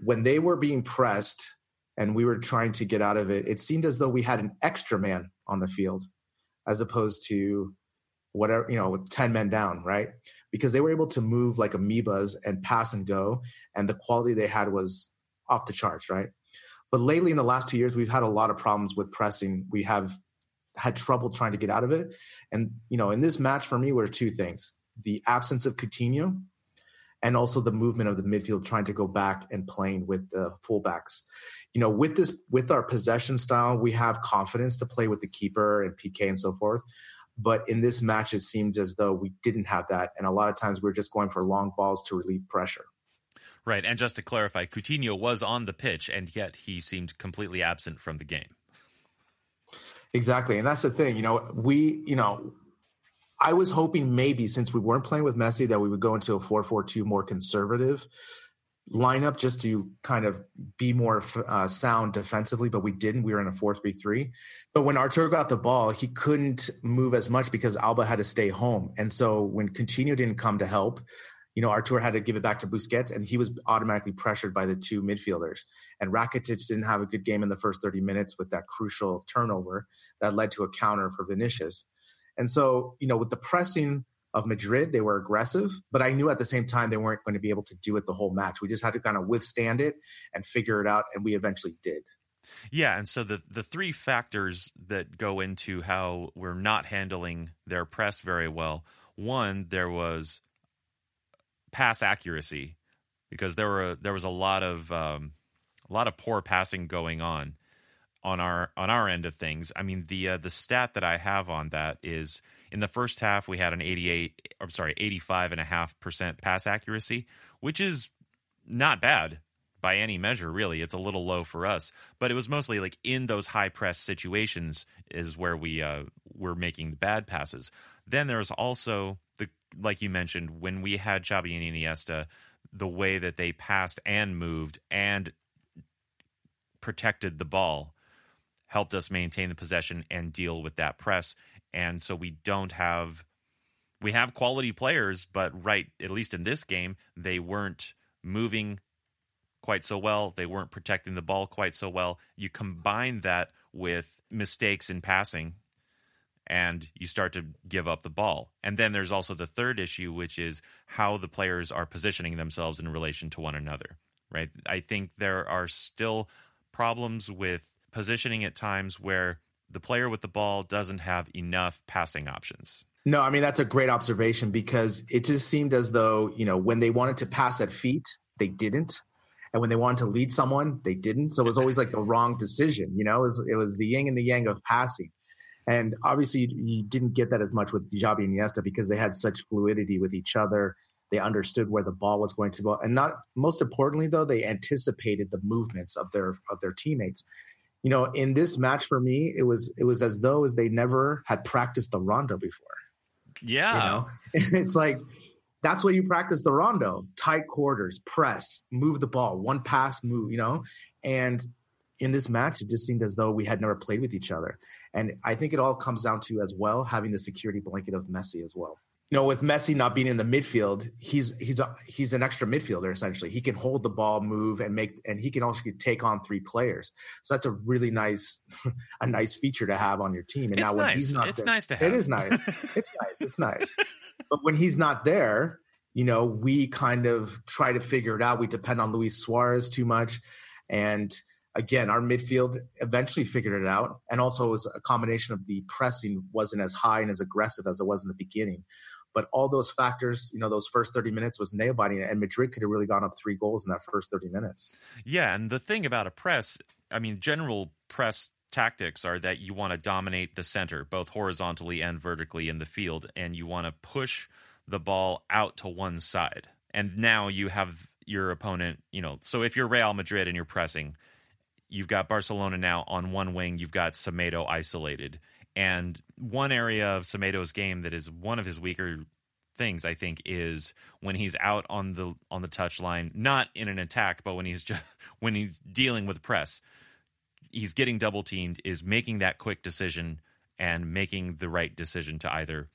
when they were being pressed and we were trying to get out of it, it seemed as though we had an extra man on the field as opposed to whatever, you know, with 10 men down, right? because they were able to move like amoebas and pass and go, and the quality they had was off the charts, right? But lately, in the last two years, we've had a lot of problems with pressing. We have had trouble trying to get out of it, and you know, in this match for me, were two things: the absence of Coutinho, and also the movement of the midfield trying to go back and playing with the fullbacks. You know, with this, with our possession style, we have confidence to play with the keeper and Piqué and so forth. But in this match, it seemed as though we didn't have that. And a lot of times we are just going for long balls to relieve pressure. Right. And just to clarify, Coutinho was on the pitch, and yet he seemed completely absent from the game. Exactly. And that's the thing. You know, we, you know, I was hoping maybe since we weren't playing with Messi that we would go into a 4 4 2 more conservative lineup just to kind of be more uh, sound defensively, but we didn't. We were in a 4 3 3. But when Artur got the ball, he couldn't move as much because Alba had to stay home. And so when Coutinho didn't come to help, you know, Artur had to give it back to Busquets, and he was automatically pressured by the two midfielders. And Rakitic didn't have a good game in the first 30 minutes with that crucial turnover that led to a counter for Vinicius. And so, you know, with the pressing of Madrid, they were aggressive, but I knew at the same time they weren't going to be able to do it the whole match. We just had to kind of withstand it and figure it out, and we eventually did. Yeah, and so the the three factors that go into how we're not handling their press very well. One, there was pass accuracy because there were there was a lot of um, a lot of poor passing going on on our on our end of things. I mean the uh, the stat that I have on that is in the first half we had an 88 I'm sorry 85 and a half percent pass accuracy, which is not bad by any measure really. It's a little low for us, but it was mostly like in those high press situations is where we uh, were making the bad passes. Then there was also the like you mentioned when we had Xavi and Iniesta, the way that they passed and moved and protected the ball helped us maintain the possession and deal with that press. And so we don't have we have quality players, but right, at least in this game, they weren't moving quite so well. They weren't protecting the ball quite so well. You combine that with mistakes in passing and you start to give up the ball. And then there's also the third issue, which is how the players are positioning themselves in relation to one another, right? I think there are still problems with positioning at times where the player with the ball doesn't have enough passing options. No, I mean that's a great observation because it just seemed as though, you know, when they wanted to pass at feet, they didn't. And when they wanted to lead someone, they didn't. So it was always like the wrong decision, you know, it was, it was the yin and the yang of passing. And obviously you, you didn't get that as much with Xavi and Iniesta because they had such fluidity with each other. They understood where the ball was going to go. And not most importantly though, they anticipated the movements of their of their teammates you know, in this match for me, it was it was as though as they never had practiced the rondo before. Yeah, you know? [laughs] it's like that's what you practice the rondo: tight quarters, press, move the ball, one pass, move. You know, and in this match, it just seemed as though we had never played with each other. And I think it all comes down to as well having the security blanket of Messi as well you know, with Messi not being in the midfield, he's he's a, he's an extra midfielder essentially. He can hold the ball, move, and make, and he can also take on three players. So that's a really nice, [laughs] a nice feature to have on your team. And it's now when nice. he's not, it's there, nice to have. It is nice. [laughs] it's nice. It's nice. But when he's not there, you know, we kind of try to figure it out. We depend on Luis Suarez too much, and again, our midfield eventually figured it out. And also, it was a combination of the pressing wasn't as high and as aggressive as it was in the beginning. But all those factors, you know, those first 30 minutes was nail biting, and Madrid could have really gone up three goals in that first 30 minutes. Yeah, and the thing about a press, I mean, general press tactics are that you want to dominate the center, both horizontally and vertically in the field, and you want to push the ball out to one side. And now you have your opponent, you know, so if you're Real Madrid and you're pressing, you've got Barcelona now on one wing, you've got Semedo isolated. And one area of Semedo's game that is one of his weaker things, I think, is when he's out on the on the touchline, not in an attack, but when he's just [laughs] when he's dealing with press, he's getting double teamed, is making that quick decision and making the right decision to either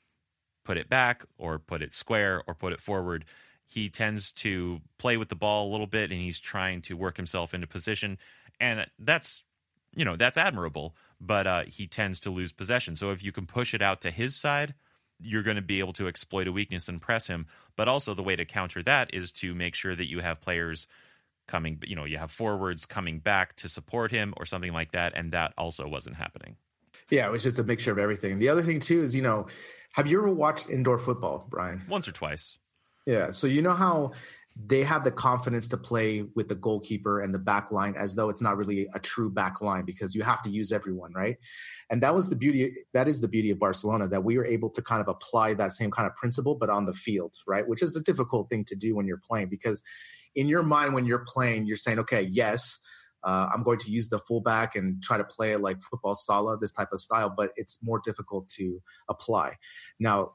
put it back or put it square or put it forward. He tends to play with the ball a little bit and he's trying to work himself into position. And that's you know, that's admirable but uh, he tends to lose possession. So if you can push it out to his side, you're going to be able to exploit a weakness and press him. But also, the way to counter that is to make sure that you have players coming, you know, you have forwards coming back to support him or something like that. And that also wasn't happening. Yeah, it was just a mixture of everything. The other thing, too, is, you know, have you ever watched indoor football, Brian? Once or twice. Yeah. So, you know how they have the confidence to play with the goalkeeper and the back line as though it's not really a true back line because you have to use everyone, right? And that was the beauty, that is the beauty of Barcelona, that we were able to kind of apply that same kind of principle, but on the field, right? Which is a difficult thing to do when you're playing because in your mind, when you're playing, you're saying, okay, yes, uh, I'm going to use the fullback and try to play it like football sala, this type of style, but it's more difficult to apply. Now,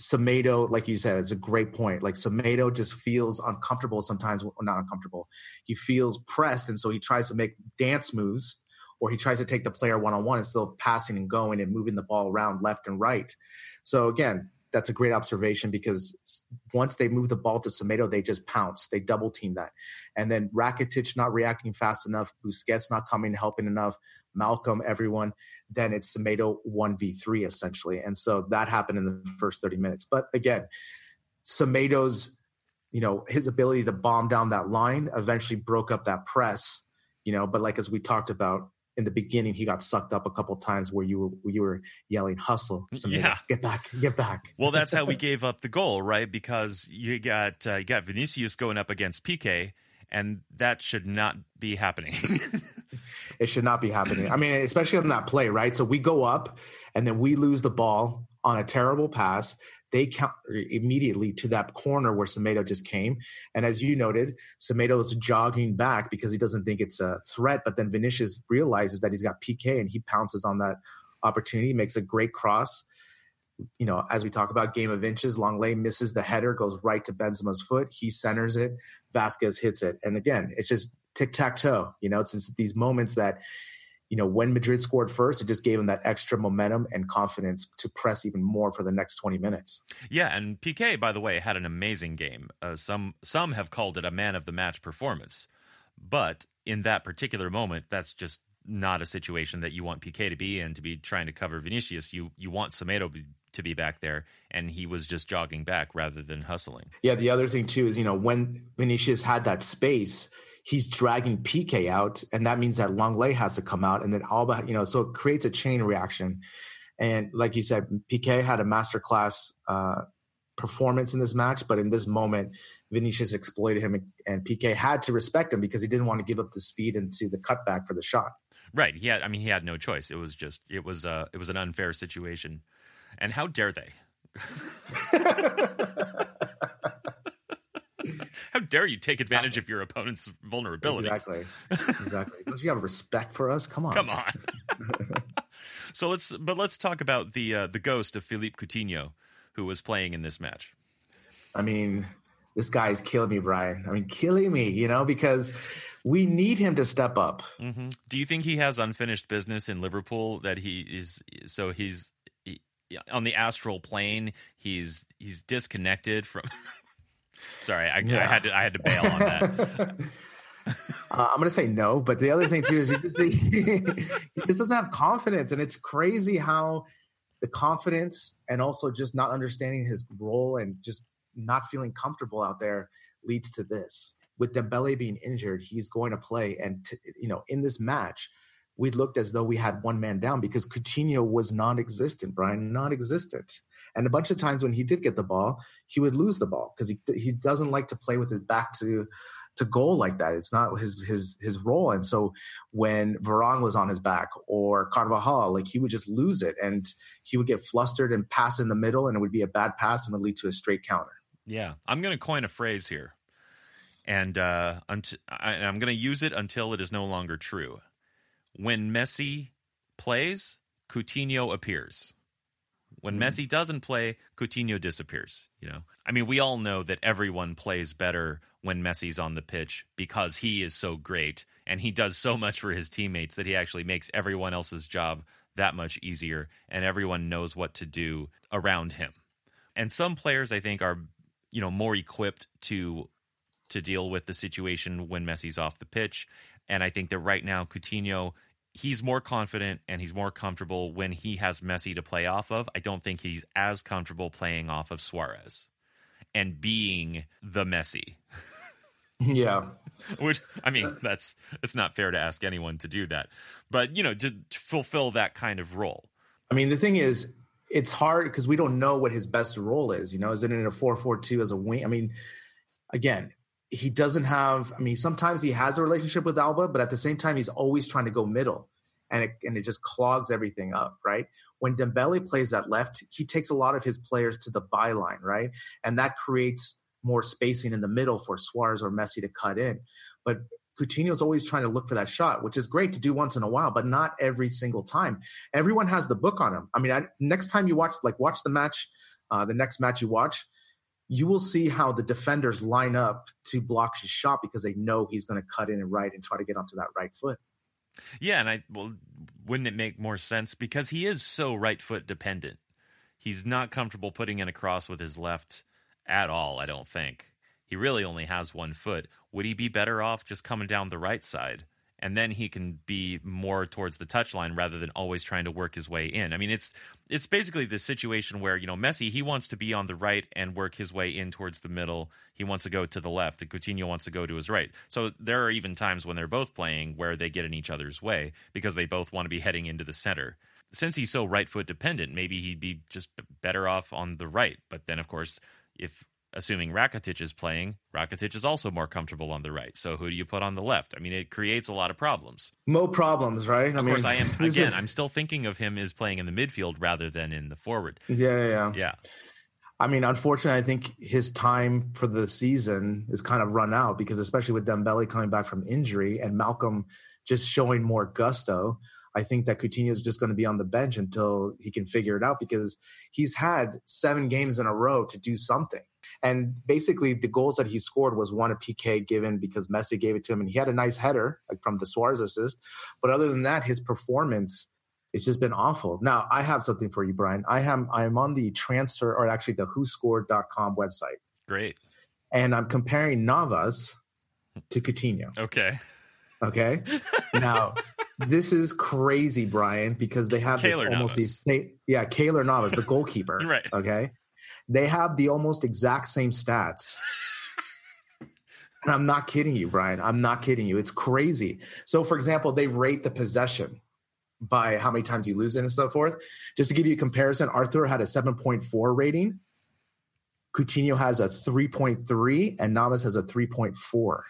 Semedo, like you said, it's a great point. Like Semedo just feels uncomfortable sometimes, not uncomfortable. He feels pressed, and so he tries to make dance moves, or he tries to take the player one on one instead of passing and going and moving the ball around left and right. So again, that's a great observation because once they move the ball to Semedo, they just pounce. They double team that. And then Rakitic not reacting fast enough, Busquets not coming, helping enough, Malcom, everyone, then it's Semedo 1v3 essentially. And so that happened in the first 30 minutes. But again, Semedo's, you know, his ability to bomb down that line eventually broke up that press, you know, but like as we talked about, in the beginning he got sucked up a couple times where you were where you were yelling hustle yeah. get back get back. Well that's how we [laughs] gave up the goal right? Because you got uh, you got Vinicius going up against Piqué and that should not be happening [laughs] it should not be happening. I mean, especially on that play, right? So we go up and then we lose the ball on a terrible pass. They count immediately to that corner where Semedo just came. And as you noted, Semedo is jogging back because he doesn't think it's a threat. But then Vinicius realizes that he's got Piqué and he pounces on that opportunity, makes a great cross. You know, as we talk about game of inches, Lenglet misses the header, goes right to Benzema's foot. He centers it. Vázquez hits it. And again, it's just tic tac toe. You know, it's, it's these moments that, you know, when Madrid scored first, it just gave them that extra momentum and confidence to press even more for the next 20 minutes. Yeah, and Piqué, by the way, had an amazing game. Uh, some some have called it a man of the match performance, but in that particular moment, that's just not a situation that you want Piqué to be in to be trying to cover Vinicius. You you want Semedo to be back there, and he was just jogging back rather than hustling. Yeah, the other thing too is you know when Vinicius had that space he's dragging Piqué out, and that means that Lenglet has to come out, and then Alba, you know, so it creates a chain reaction. And like you said, Piqué had a masterclass uh, performance in this match, but in this moment, Vinicius exploited him, and Piqué had to respect him because he didn't want to give up the speed into the cutback for the shot. Right. He had. I mean, he had no choice. It was just. It was. Uh. It was an unfair situation. And how dare they? [laughs] [laughs] How dare you take advantage of your opponent's vulnerabilities? Exactly. [laughs] Exactly. Don't you have respect for us? Come on. Come on. [laughs] so let's but let's talk about the uh, the ghost of Philippe Coutinho who was playing in this match. I mean, this guy's killing me, Brian. I mean, killing me, you know, because we need him to step up. Mm-hmm. Do you think he has unfinished business in Liverpool that he is so he's he, on the astral plane, he's he's disconnected from Sorry, I, yeah. I, had to I had to bail on that. [laughs] Uh, I'm going to say no, but the other thing too is he just, he, he just doesn't have confidence, and it's crazy how the confidence and also just not understanding his role and just not feeling comfortable out there leads to this. With Dembele being injured, he's going to play, and t- you know, in this match, we looked as though we had one man down because Coutinho was non-existent, Brian, non-existent. And a bunch of times when he did get the ball, he would lose the ball because he he doesn't like to play with his back to to goal like that. It's not his his his role. And so when Varane was on his back or Carvajal, like he would just lose it and he would get flustered and pass in the middle and it would be a bad pass and would lead to a straight counter. Yeah. I'm going to coin a phrase here. And uh, unt- I, I'm going to use it until it is no longer true. When Messi plays, Coutinho appears. When mm. Messi doesn't play, Coutinho disappears. You know, I mean, we all know that everyone plays better when Messi's on the pitch because he is so great and he does so much for his teammates that he actually makes everyone else's job that much easier and everyone knows what to do around him. And some players I think are, you know, more equipped to to deal with the situation when Messi's off the pitch. And I think that right now Coutinho he's more confident and he's more comfortable when he has Messi to play off of. I don't think he's as comfortable playing off of Suarez and being the Messi. [laughs] Yeah. [laughs] Which I mean, that's it's not fair to ask anyone to do that. But, you know, to, to fulfill that kind of role. I mean, the thing is it's hard because we don't know what his best role is. You know, is it in a 4-4-2 as a wing? I mean, again, he doesn't have. I mean, sometimes he has a relationship with Alba, but at the same time, he's always trying to go middle, and it and it just clogs everything up, right? When Dembele plays that left, he takes a lot of his players to the byline, right, and that creates more spacing in the middle for Suarez or Messi to cut in. But Coutinho's always trying to look for that shot, which is great to do once in a while, but not every single time. Everyone has the book on him. I mean, I, next time you watch, like watch the match, uh, the next match you watch, you will see how the defenders line up to block his shot because they know he's going to cut in and right and try to get onto that right foot. Yeah, and I well, wouldn't it make more sense because he is so right foot dependent. He's not comfortable putting in a cross with his left at all. I don't think he really only has one foot. Would he be better off just coming down the right side? And then he can be more towards the touchline rather than always trying to work his way in. I mean, it's it's basically the situation where you know Messi he wants to be on the right and work his way in towards the middle. He wants to go to the left, and Coutinho wants to go to his right. So there are even times when they're both playing where they get in each other's way because they both want to be heading into the center. Since he's so right foot dependent, maybe he'd be just better off on the right. But then, of course, if assuming Rakitic is playing, Rakitic is also more comfortable on the right. So who do you put on the left? I mean, it creates a lot of problems. Mo problems, right? Of I course, I am. [laughs] Again, I'm still thinking of him as playing in the midfield rather than in the forward. Yeah, yeah, yeah. yeah. I mean, unfortunately, I think his time for the season is kind of run out because, especially with Dembele coming back from injury and Malcom just showing more gusto, I think that Coutinho is just going to be on the bench until he can figure it out because he's had seven games in a row to do something. And basically, the goals that he scored was one a PK given because Messi gave it to him, and he had a nice header like from the Suarez assist. But other than that, his performance it's just been awful. Now, I have something for you, Brian. I am I'm on the transfer or actually the whoscored.com website. Great. And I'm comparing Navas to Coutinho. Okay. Okay. now, this is crazy, Brian, because they have this almost these yeah, Keylor Navas, the goalkeeper. [laughs] right. Okay. They have the almost exact same stats. [laughs] and I'm not kidding you, Brian. I'm not kidding you. It's crazy. So, for example, they rate the possession by how many times you lose it and so forth. Just to give you a comparison, Arthur had a 7.4 rating. Coutinho has a 3.3 and Navas has a 3.4.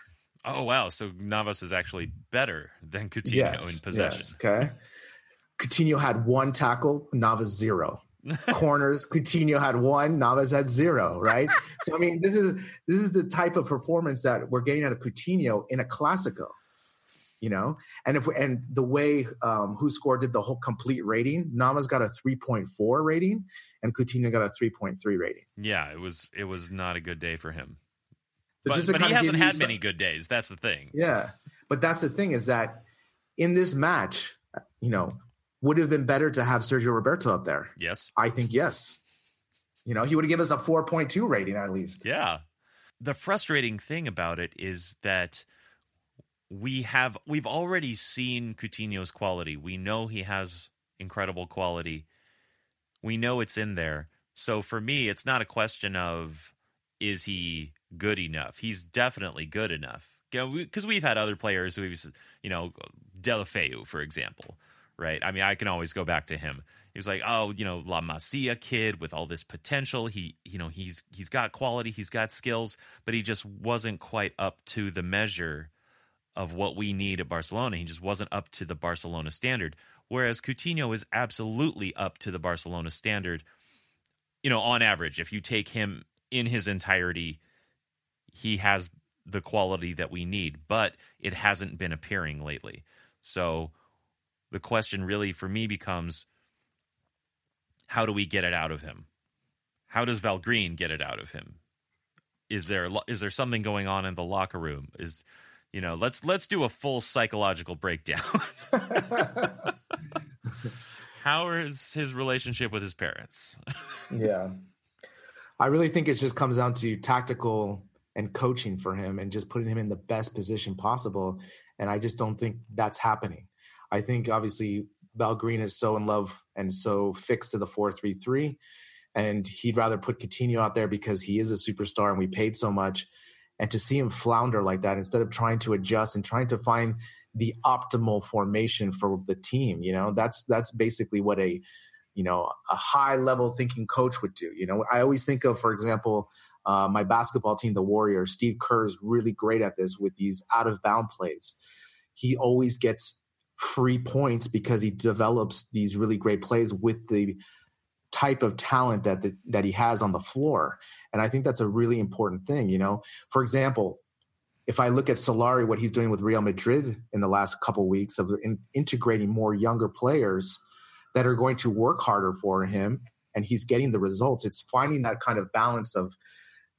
Oh wow! So Navas is actually better than Coutinho yes, in possession. Yes, okay. Coutinho had one tackle, Navas zero. Corners, Coutinho had one, Navas had zero. Right. [laughs] so I mean, this is this is the type of performance that we're getting out of Coutinho in a Clásico. You know, and if we, and the way um, WhoScored did the whole complete rating, Navas got a 3.4 rating, and Coutinho got a 3.3 rating. Yeah, it was it was not a good day for him. But, but he hasn't had many good days. That's the thing. Yeah. But that's the thing is that in this match, you know, would it have been better to have Sergio Roberto up there. Yes. I think yes. You know, he would have given us a 4.2 rating at least. Yeah. The frustrating thing about it is that we have we've already seen Coutinho's quality. We know he has incredible quality. We know it's in there. So for me, it's not a question of is he good enough. He's definitely good enough. Because you know, we've had other players who we've, you know, Deulofeu, for example, right? I mean, I can always go back to him. He was like, oh, you know, La Masia kid with all this potential. He, you know, he's he's got quality, he's got skills, but he just wasn't quite up to the measure of what we need at Barcelona. He just wasn't up to the Barcelona standard. Whereas Coutinho is absolutely up to the Barcelona standard. You know, on average, if you take him in his entirety he has the quality that we need, but it hasn't been appearing lately. So the question really for me becomes how do we get it out of him? How does Val Green get it out of him? Is there is there something going on in the locker room? Is you know, let's let's do a full psychological breakdown. [laughs] how is his relationship with his parents? [laughs] yeah. I really think it just comes down to tactical and coaching for him and just putting him in the best position possible. And I just don't think that's happening. I think obviously Valgren is so in love and so fixed to the 4-3-3 and he'd rather put Coutinho out there because he is a superstar and we paid so much and to see him flounder like that instead of trying to adjust and trying to find the optimal formation for the team, you know, that's that's basically what a you know, a high level thinking coach would do. You know, I always think of for example uh, my basketball team, the Warriors, Steve Kerr is really great at this with these out of bound plays. He always gets free points because he develops these really great plays with the type of talent that the, that he has on the floor. And I think that's a really important thing. You know, for example, if I look at Solari, what he's doing with Real Madrid in the last couple weeks of in, integrating more younger players that are going to work harder for him, and he's getting the results. It's finding that kind of balance of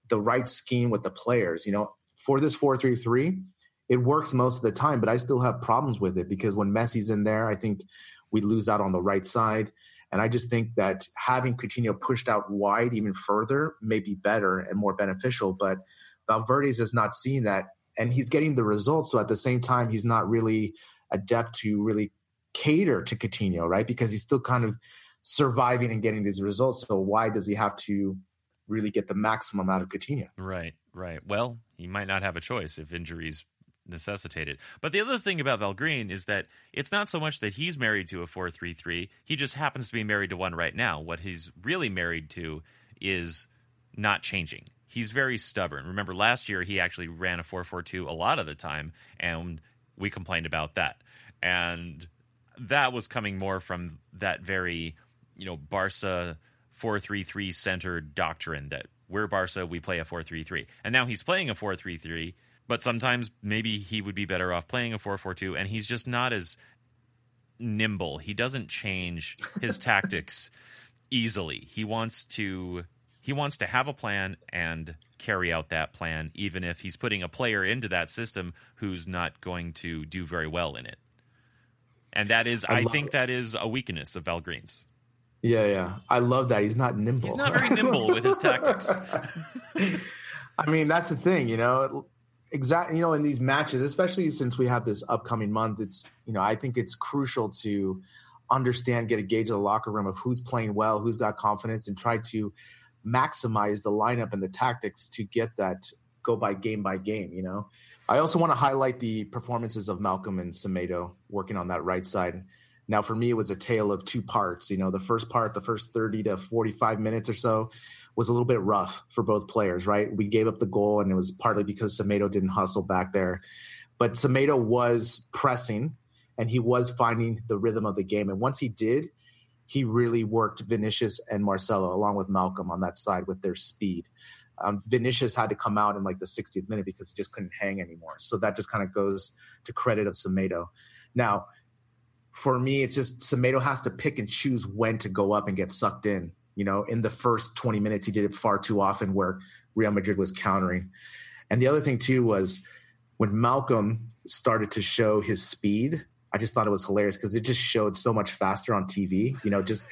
the right scheme with the players. You know, for this four three three, it works most of the time, but I still have problems with it because when Messi's in there, I think we lose out on the right side. And I just think that having Coutinho pushed out wide even further may be better and more beneficial. But Valverde's is not seeing that, and he's getting the results. So at the same time, he's not really adept to really cater to Coutinho, right? Because he's still kind of surviving and getting these results. So why does he have to really get the maximum out of Coutinho? Right, right. Well, he might not have a choice if injuries necessitated. But the other thing about Valverde is that it's not so much that he's married to a 433, he just happens to be married to one right now. What he's really married to is not changing. He's very stubborn. Remember last year he actually ran a 442 a lot of the time and we complained about that. And that was coming more from that very, you know, Barca 433 centered doctrine that we're Barca, we play a 433. And now he's playing a 433 but sometimes maybe he would be better off playing a 4-4-2 and he's just not as nimble. He doesn't change his [laughs] tactics easily. He wants to he wants to have a plan and carry out that plan even if he's putting a player into that system who's not going to do very well in it. And that is I, I think it. that is a weakness of Valverde's. Yeah, yeah. I love that. He's not nimble. He's not very nimble with his tactics. [laughs] I mean, that's the thing, you know exactly you know in these matches especially since we have this upcoming month it's you know i think it's crucial to understand get a gauge of the locker room of who's playing well who's got confidence and try to maximize the lineup and the tactics to get that go by game by game you know? I also want to highlight the performances of malcom and semedo working on that right side. Now for me it was a tale of two parts you know? The first part the first 30 to 45 minutes or so was a little bit rough for both players, right? We gave up the goal, and it was partly because Semedo didn't hustle back there. But Semedo was pressing, and he was finding the rhythm of the game. And once he did, he really worked Vinicius and Marcelo along with Malcom on that side with their speed. Um, Vinicius had to come out in like the 60th minute because he just couldn't hang anymore. So that just kind of goes to credit of Semedo. Now, for me, it's just Semedo has to pick and choose when to go up and get sucked in you know, in the first 20 minutes, he did it far too often where Real Madrid was countering. And the other thing, too, was when Malcom started to show his speed, I just thought it was hilarious because it just showed so much faster on TV. You know, just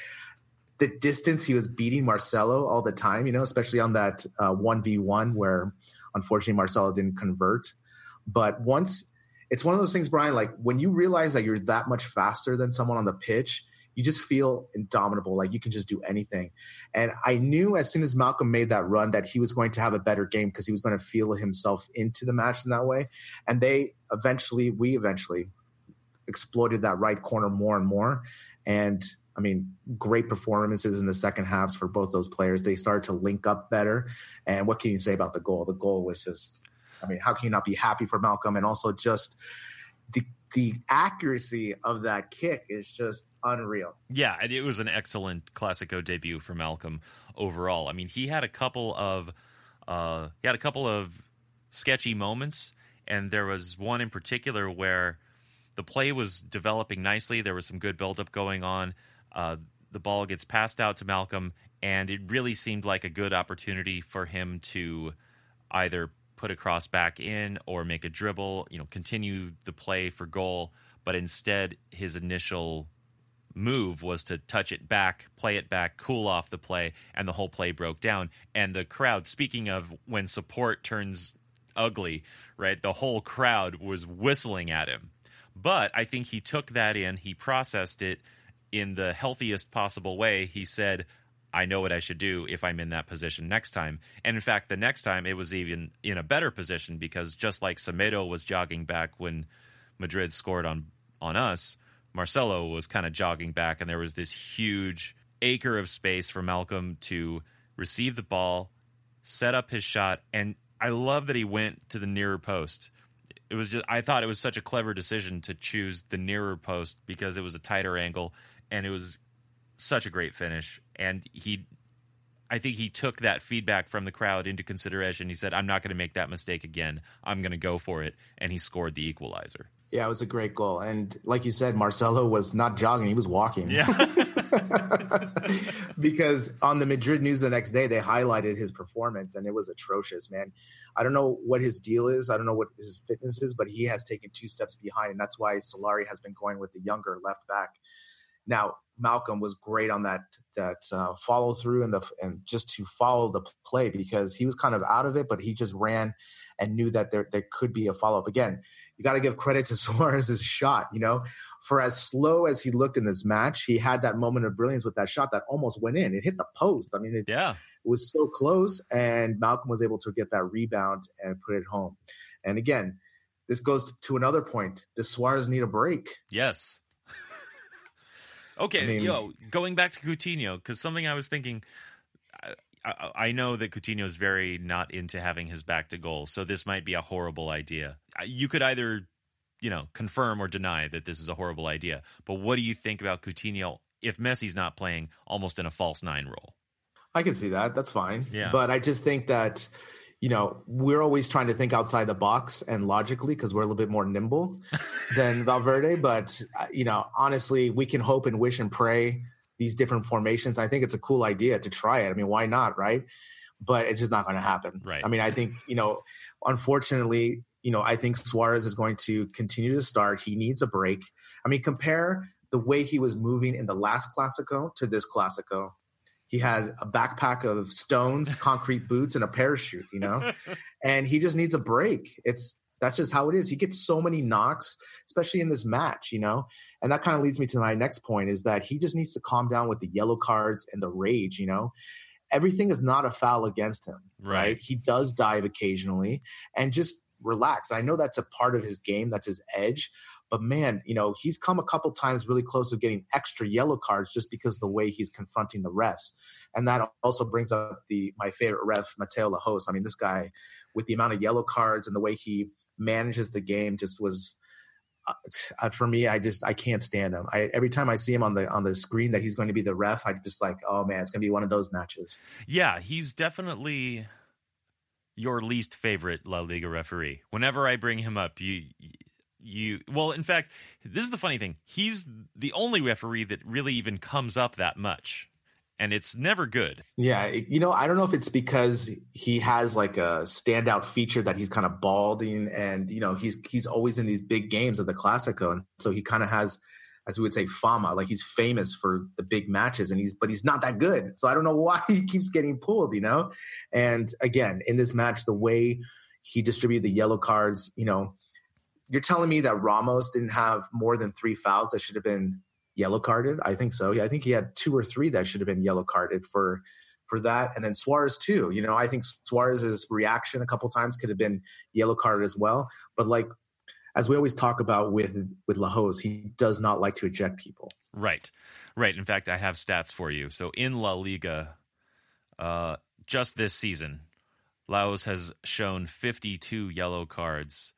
the distance he was beating Marcelo all the time, you know, especially on that uh, 1v1 where unfortunately Marcelo didn't convert. But once it's one of those things, Brian, like when you realize that you're that much faster than someone on the pitch, you just feel indomitable, like you can just do anything. And I knew as soon as Malcom made that run that he was going to have a better game because he was going to feel himself into the match in that way. And they eventually, we eventually exploited that right corner more and more. And I mean, great performances in the second halves for both those players. They started to link up better. And what can you say about the goal? The goal was just, I mean, how can you not be happy for Malcom? And also just the the accuracy of that kick is just unreal. Yeah, and it was an excellent Clásico debut for Malcom overall. I mean, he had a couple of uh, he had a couple of sketchy moments, and there was one in particular where the play was developing nicely. There was some good buildup going on. Uh, the ball gets passed out to Malcom, and it really seemed like a good opportunity for him to either put a cross back in or make a dribble, you know, continue the play for goal. But instead, his initial move was to touch it back, play it back, cool off the play, and the whole play broke down. And the crowd, speaking of when support turns ugly, right, the whole crowd was whistling at him. But I think he took that in, he processed it in the healthiest possible way. He said, I know what I should do if I'm in that position next time. And in fact, the next time it was even in a better position because just like Semedo was jogging back when Madrid scored on on us, Marcelo was kind of jogging back, and there was this huge acre of space for Malcom to receive the ball, set up his shot, and I love that he went to the nearer post. It was just I thought it was such a clever decision to choose the nearer post because it was a tighter angle and it was such a great finish. And he I think he took that feedback from the crowd into consideration. He said, I'm not going to make that mistake again. I'm going to go for it. And he scored the equalizer. Yeah, it was a great goal. And like you said, Marcelo was not jogging, he was walking. Yeah. [laughs] [laughs] because on the Madrid news the next day, they highlighted his performance and it was atrocious, man. I don't know what his deal is. I don't know what his fitness is, but he has taken two steps behind. And that's why Solari has been going with the younger left back. Now, Malcom was great on that that uh, follow through and the and just to follow the play because he was kind of out of it, but he just ran and knew that there there could be a follow up. Again, you got to give credit to [laughs] Suarez's shot. You know, for as slow as he looked in this match, he had that moment of brilliance with that shot that almost went in. It hit the post. I mean, it, yeah, it was so close, and Malcom was able to get that rebound and put it home. And again, this goes to another point. Does Suarez need a break? Yes. Okay, I mean, yo, going back to Coutinho, because something I was thinking. I, I know that Coutinho is very not into having his back to goal, so this might be a horrible idea. You could either, you know, confirm or deny that this is a horrible idea. But what do you think about Coutinho if Messi's not playing almost in a false nine role? I can see that. That's fine. Yeah. But I just think that, you know, we're always trying to think outside the box and logically because we're a little bit more nimble [laughs] than Valverde. But, uh, you know, honestly, we can hope and wish and pray these different formations. I think it's a cool idea to try it. I mean, why not, right? But it's just not going to happen. Right. I mean, I think, you know, unfortunately, you know, I think Suarez is going to continue to start. He needs a break. I mean, compare the way he was moving in the last Clásico to this Clásico. He had a backpack of stones, concrete [laughs] boots, and a parachute, you know? [laughs] and he just needs a break. It's that's just how it is. He gets so many knocks, especially in this match, you know? And that kind of leads me to my next point is that he just needs to calm down with the yellow cards and the rage, you know? Everything is not a foul against him, right? right? He does dive occasionally and just relax. I know that's a part of his game, that's his edge. But man, you know, he's come a couple times really close to getting extra yellow cards just because the way he's confronting the refs. And that also brings up the my favorite ref, Mateo Lahoz. I mean, this guy with the amount of yellow cards and the way he manages the game just was uh, for me i just i can't stand him I, every time i see him on the on the screen that he's going to be the ref i just like oh man it's going to be one of those matches yeah he's definitely your least favorite la liga referee whenever i bring him up you you well in fact this is the funny thing he's the only referee that really even comes up that much and it's never good. Yeah, you know, I don't know if it's because he has like a standout feature that he's kind of balding, and you know, he's he's always in these big games of the Clásico, and so he kind of has, as we would say, fama, like he's famous for the big matches, and he's but he's not that good. So I don't know [laughs] why he keeps getting pulled, you know. And again, in this match, the way he distributed the yellow cards, you know, you're telling me that Ramos didn't have more than three fouls that should have been yellow carded. I think so. Yeah, I think he had two or three that should have been yellow carded for for that. And then Suarez too. You know, I think Suarez's reaction a couple times could have been yellow carded as well. But like as we always talk about with with Lahoz, he does not like to eject people. Right, right. In fact, I have stats for you. So in La Liga, uh, just this season, Lahoz has shown 52 yellow cards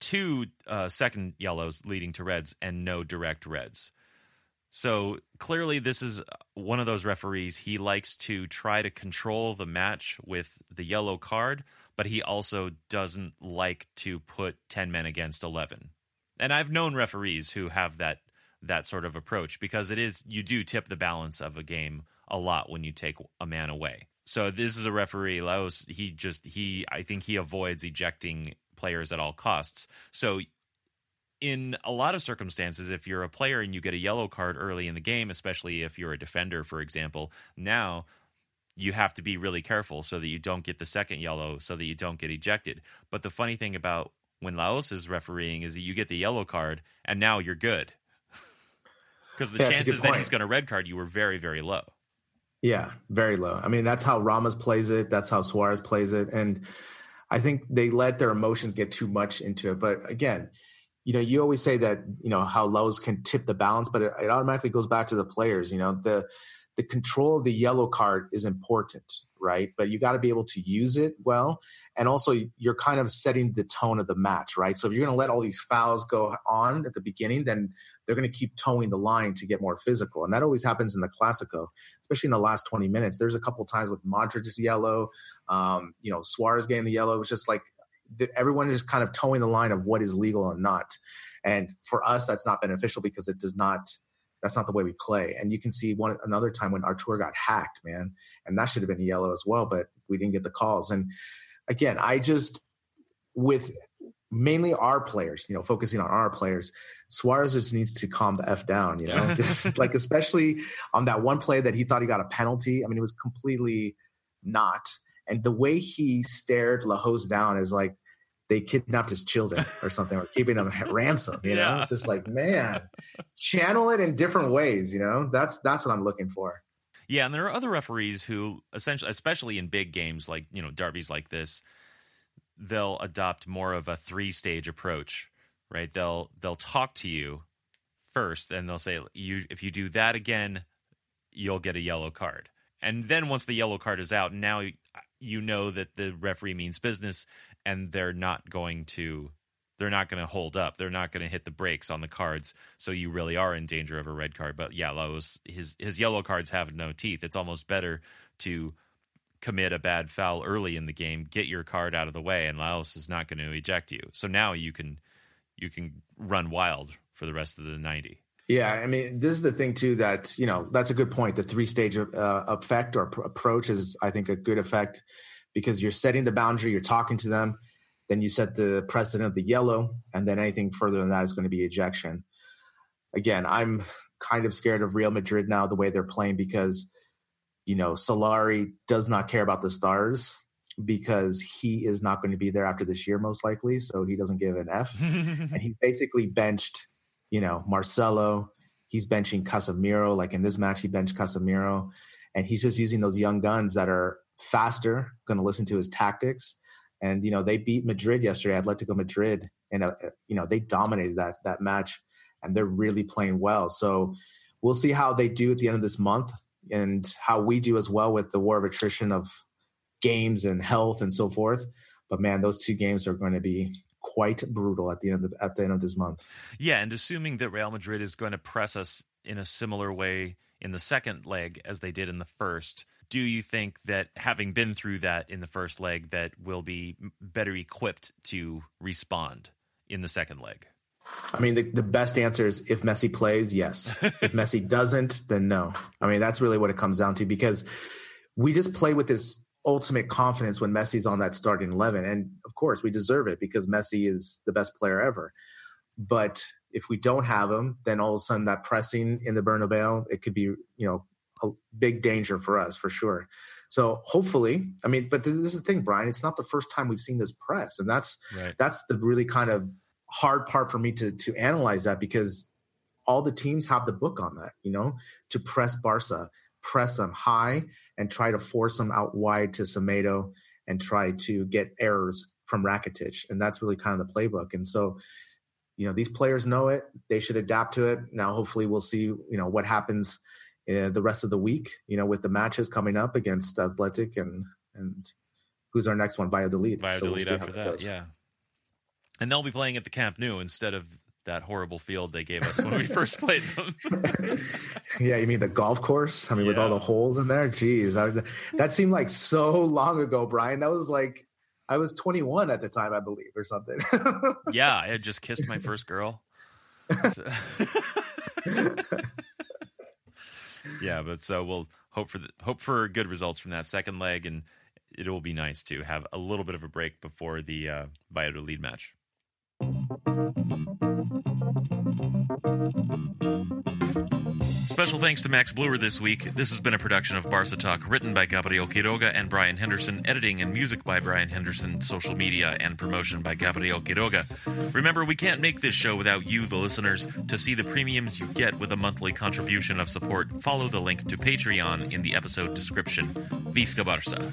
two uh, second yellows leading to reds and no direct reds. So clearly, this is one of those referees. He likes to try to control the match with the yellow card, but he also doesn't like to put 10 men against 11. And I've known referees who have that that sort of approach because it is you do tip the balance of a game a lot when you take a man away. So this is a referee Lahoz he just he I think he avoids ejecting players at all costs. So in a lot of circumstances, if you're a player and you get a yellow card early in the game, especially if you're a defender, for example, now you have to be really careful so that you don't get the second yellow, so that you don't get ejected. But the funny thing about when Lahoz is refereeing is that you get the yellow card and now you're good. [laughs] Because the yeah, chances that he's going to red card you were very, very low. Yeah, very low. I mean, that's how Ramos plays it. That's how Suarez plays it. And I think they let their emotions get too much into it. But again, you know, you always say that you know Lahoz can tip the balance, but it, it automatically goes back to the players. You know, the the control of the yellow card is important, right? But you got to be able to use it well. And also, you're kind of setting the tone of the match, right? So if you're going to let all these fouls go on at the beginning, then they're going to keep toeing the line to get more physical. And that always happens in the Clásico, especially in the last 20 minutes. There's a couple times with Modric's yellow, um, you know, Suarez getting the yellow. It was just like everyone is kind of toeing the line of what is legal and not. And for us, that's not beneficial because it does not. That's not the way we play. And you can see one another time when Artur got hacked, man, and that should have been yellow as well, but we didn't get the calls. And again, I just with mainly our players, you know, focusing on our players. Suarez just needs to calm the f down, you know, [laughs] just like especially on that one play that he thought he got a penalty. I mean, it was completely not. And the way he stared Lahoz down is like they kidnapped his children or something, or keeping them ransom. You know, it's just like man, channel it in different ways. You know, that's that's what I'm looking for. Yeah, and there are other referees who essentially, especially in big games like you know derbies like this, they'll adopt more of a three stage approach. Right? They'll they'll talk to you first, and they'll say you if you do that again, you'll get a yellow card. And then once the yellow card is out, now you know that the referee means business and they're not going to they're not going to hold up. They're not going to hit the brakes on the cards. So you really are in danger of a red card. But yeah, his his yellow cards have no teeth. It's almost better to commit a bad foul early in the game, get your card out of the way, and Lahoz is not going to eject you. So now you can you can run wild for the rest of the ninety. Yeah, I mean, this is the thing too that you know that's a good point. The three stage uh, effect or pr- approach is, I think, a good effect because you're setting the boundary, you're talking to them, then you set the precedent of the yellow, and then anything further than that is going to be ejection. Again, I'm kind of scared of Real Madrid now, the way they're playing, because, you know, Solari does not care about the stars because he is not going to be there after this year, most likely. So he doesn't give an F. [laughs] and he basically benched, you know, Marcelo. He's benching Casemiro. Like in this match, he benched Casemiro. And he's just using those young guns that are faster, going to listen to his tactics. And you know they beat Madrid yesterday, Atletico Madrid, and uh, you know they dominated that that match, and they're really playing well. So we'll see how they do at the end of this month, and how we do as well with the war of attrition of games and health and so forth. But man, those two games are going to be quite brutal at the end of at the end of this month. Yeah, and assuming that Real Madrid is going to press us in a similar way in the second leg as they did in the first, do you think that having been through that in the first leg that we'll be better equipped to respond in the second leg I mean, the, the best answer is if Messi plays, yes. [laughs] if Messi doesn't, then no. I mean, that's really what it comes down to because we just play with this ultimate confidence when Messi's on that starting 11. And of course, we deserve it because Messi is the best player ever. But if we don't have him, then all of a sudden that pressing in the Bernabeu, it could be, you know, a big danger for us for sure. So hopefully, I mean, but this is the thing, Brian. It's not the first time we've seen this press, and that's right. that's the really kind of hard part for me to to analyze that because all the teams have the book on that, you know, to press Barca, press them high, and try to force them out wide to Semedo and try to get errors from Rakitic, and that's really kind of the playbook. And so, you know, these players know it; they should adapt to it. Now, hopefully, we'll see, you know, what happens uh, the rest of the week, you know, with the matches coming up against Athletic and and who's our next one? Valladolid. Valladolid so we'll after that, yeah. And they'll be playing at the Camp Nou instead of that horrible field they gave us when we [laughs] first played them. [laughs] yeah, you mean the golf course? I mean, yeah. with all the holes in there. Jeez, I, that seemed like so long ago, Brian. That was like I was 21 at the time, I believe, or something. [laughs] yeah, I had just kissed my first girl. yeah, but so we'll hope for the, hope for good results from that second leg, and it will be nice to have a little bit of a break before the uh, Valladolid match. Special thanks to Max Bluer this week. This has been a production of Barca Talk, written by Gabriel Quiroga and Brian Henderson, editing and music by Brian Henderson, social media and promotion by Gabriel Quiroga. Remember, we can't make this show without you, the listeners. To see the premiums you get with a monthly contribution of support, follow the link to Patreon in the episode description. Visca Barca.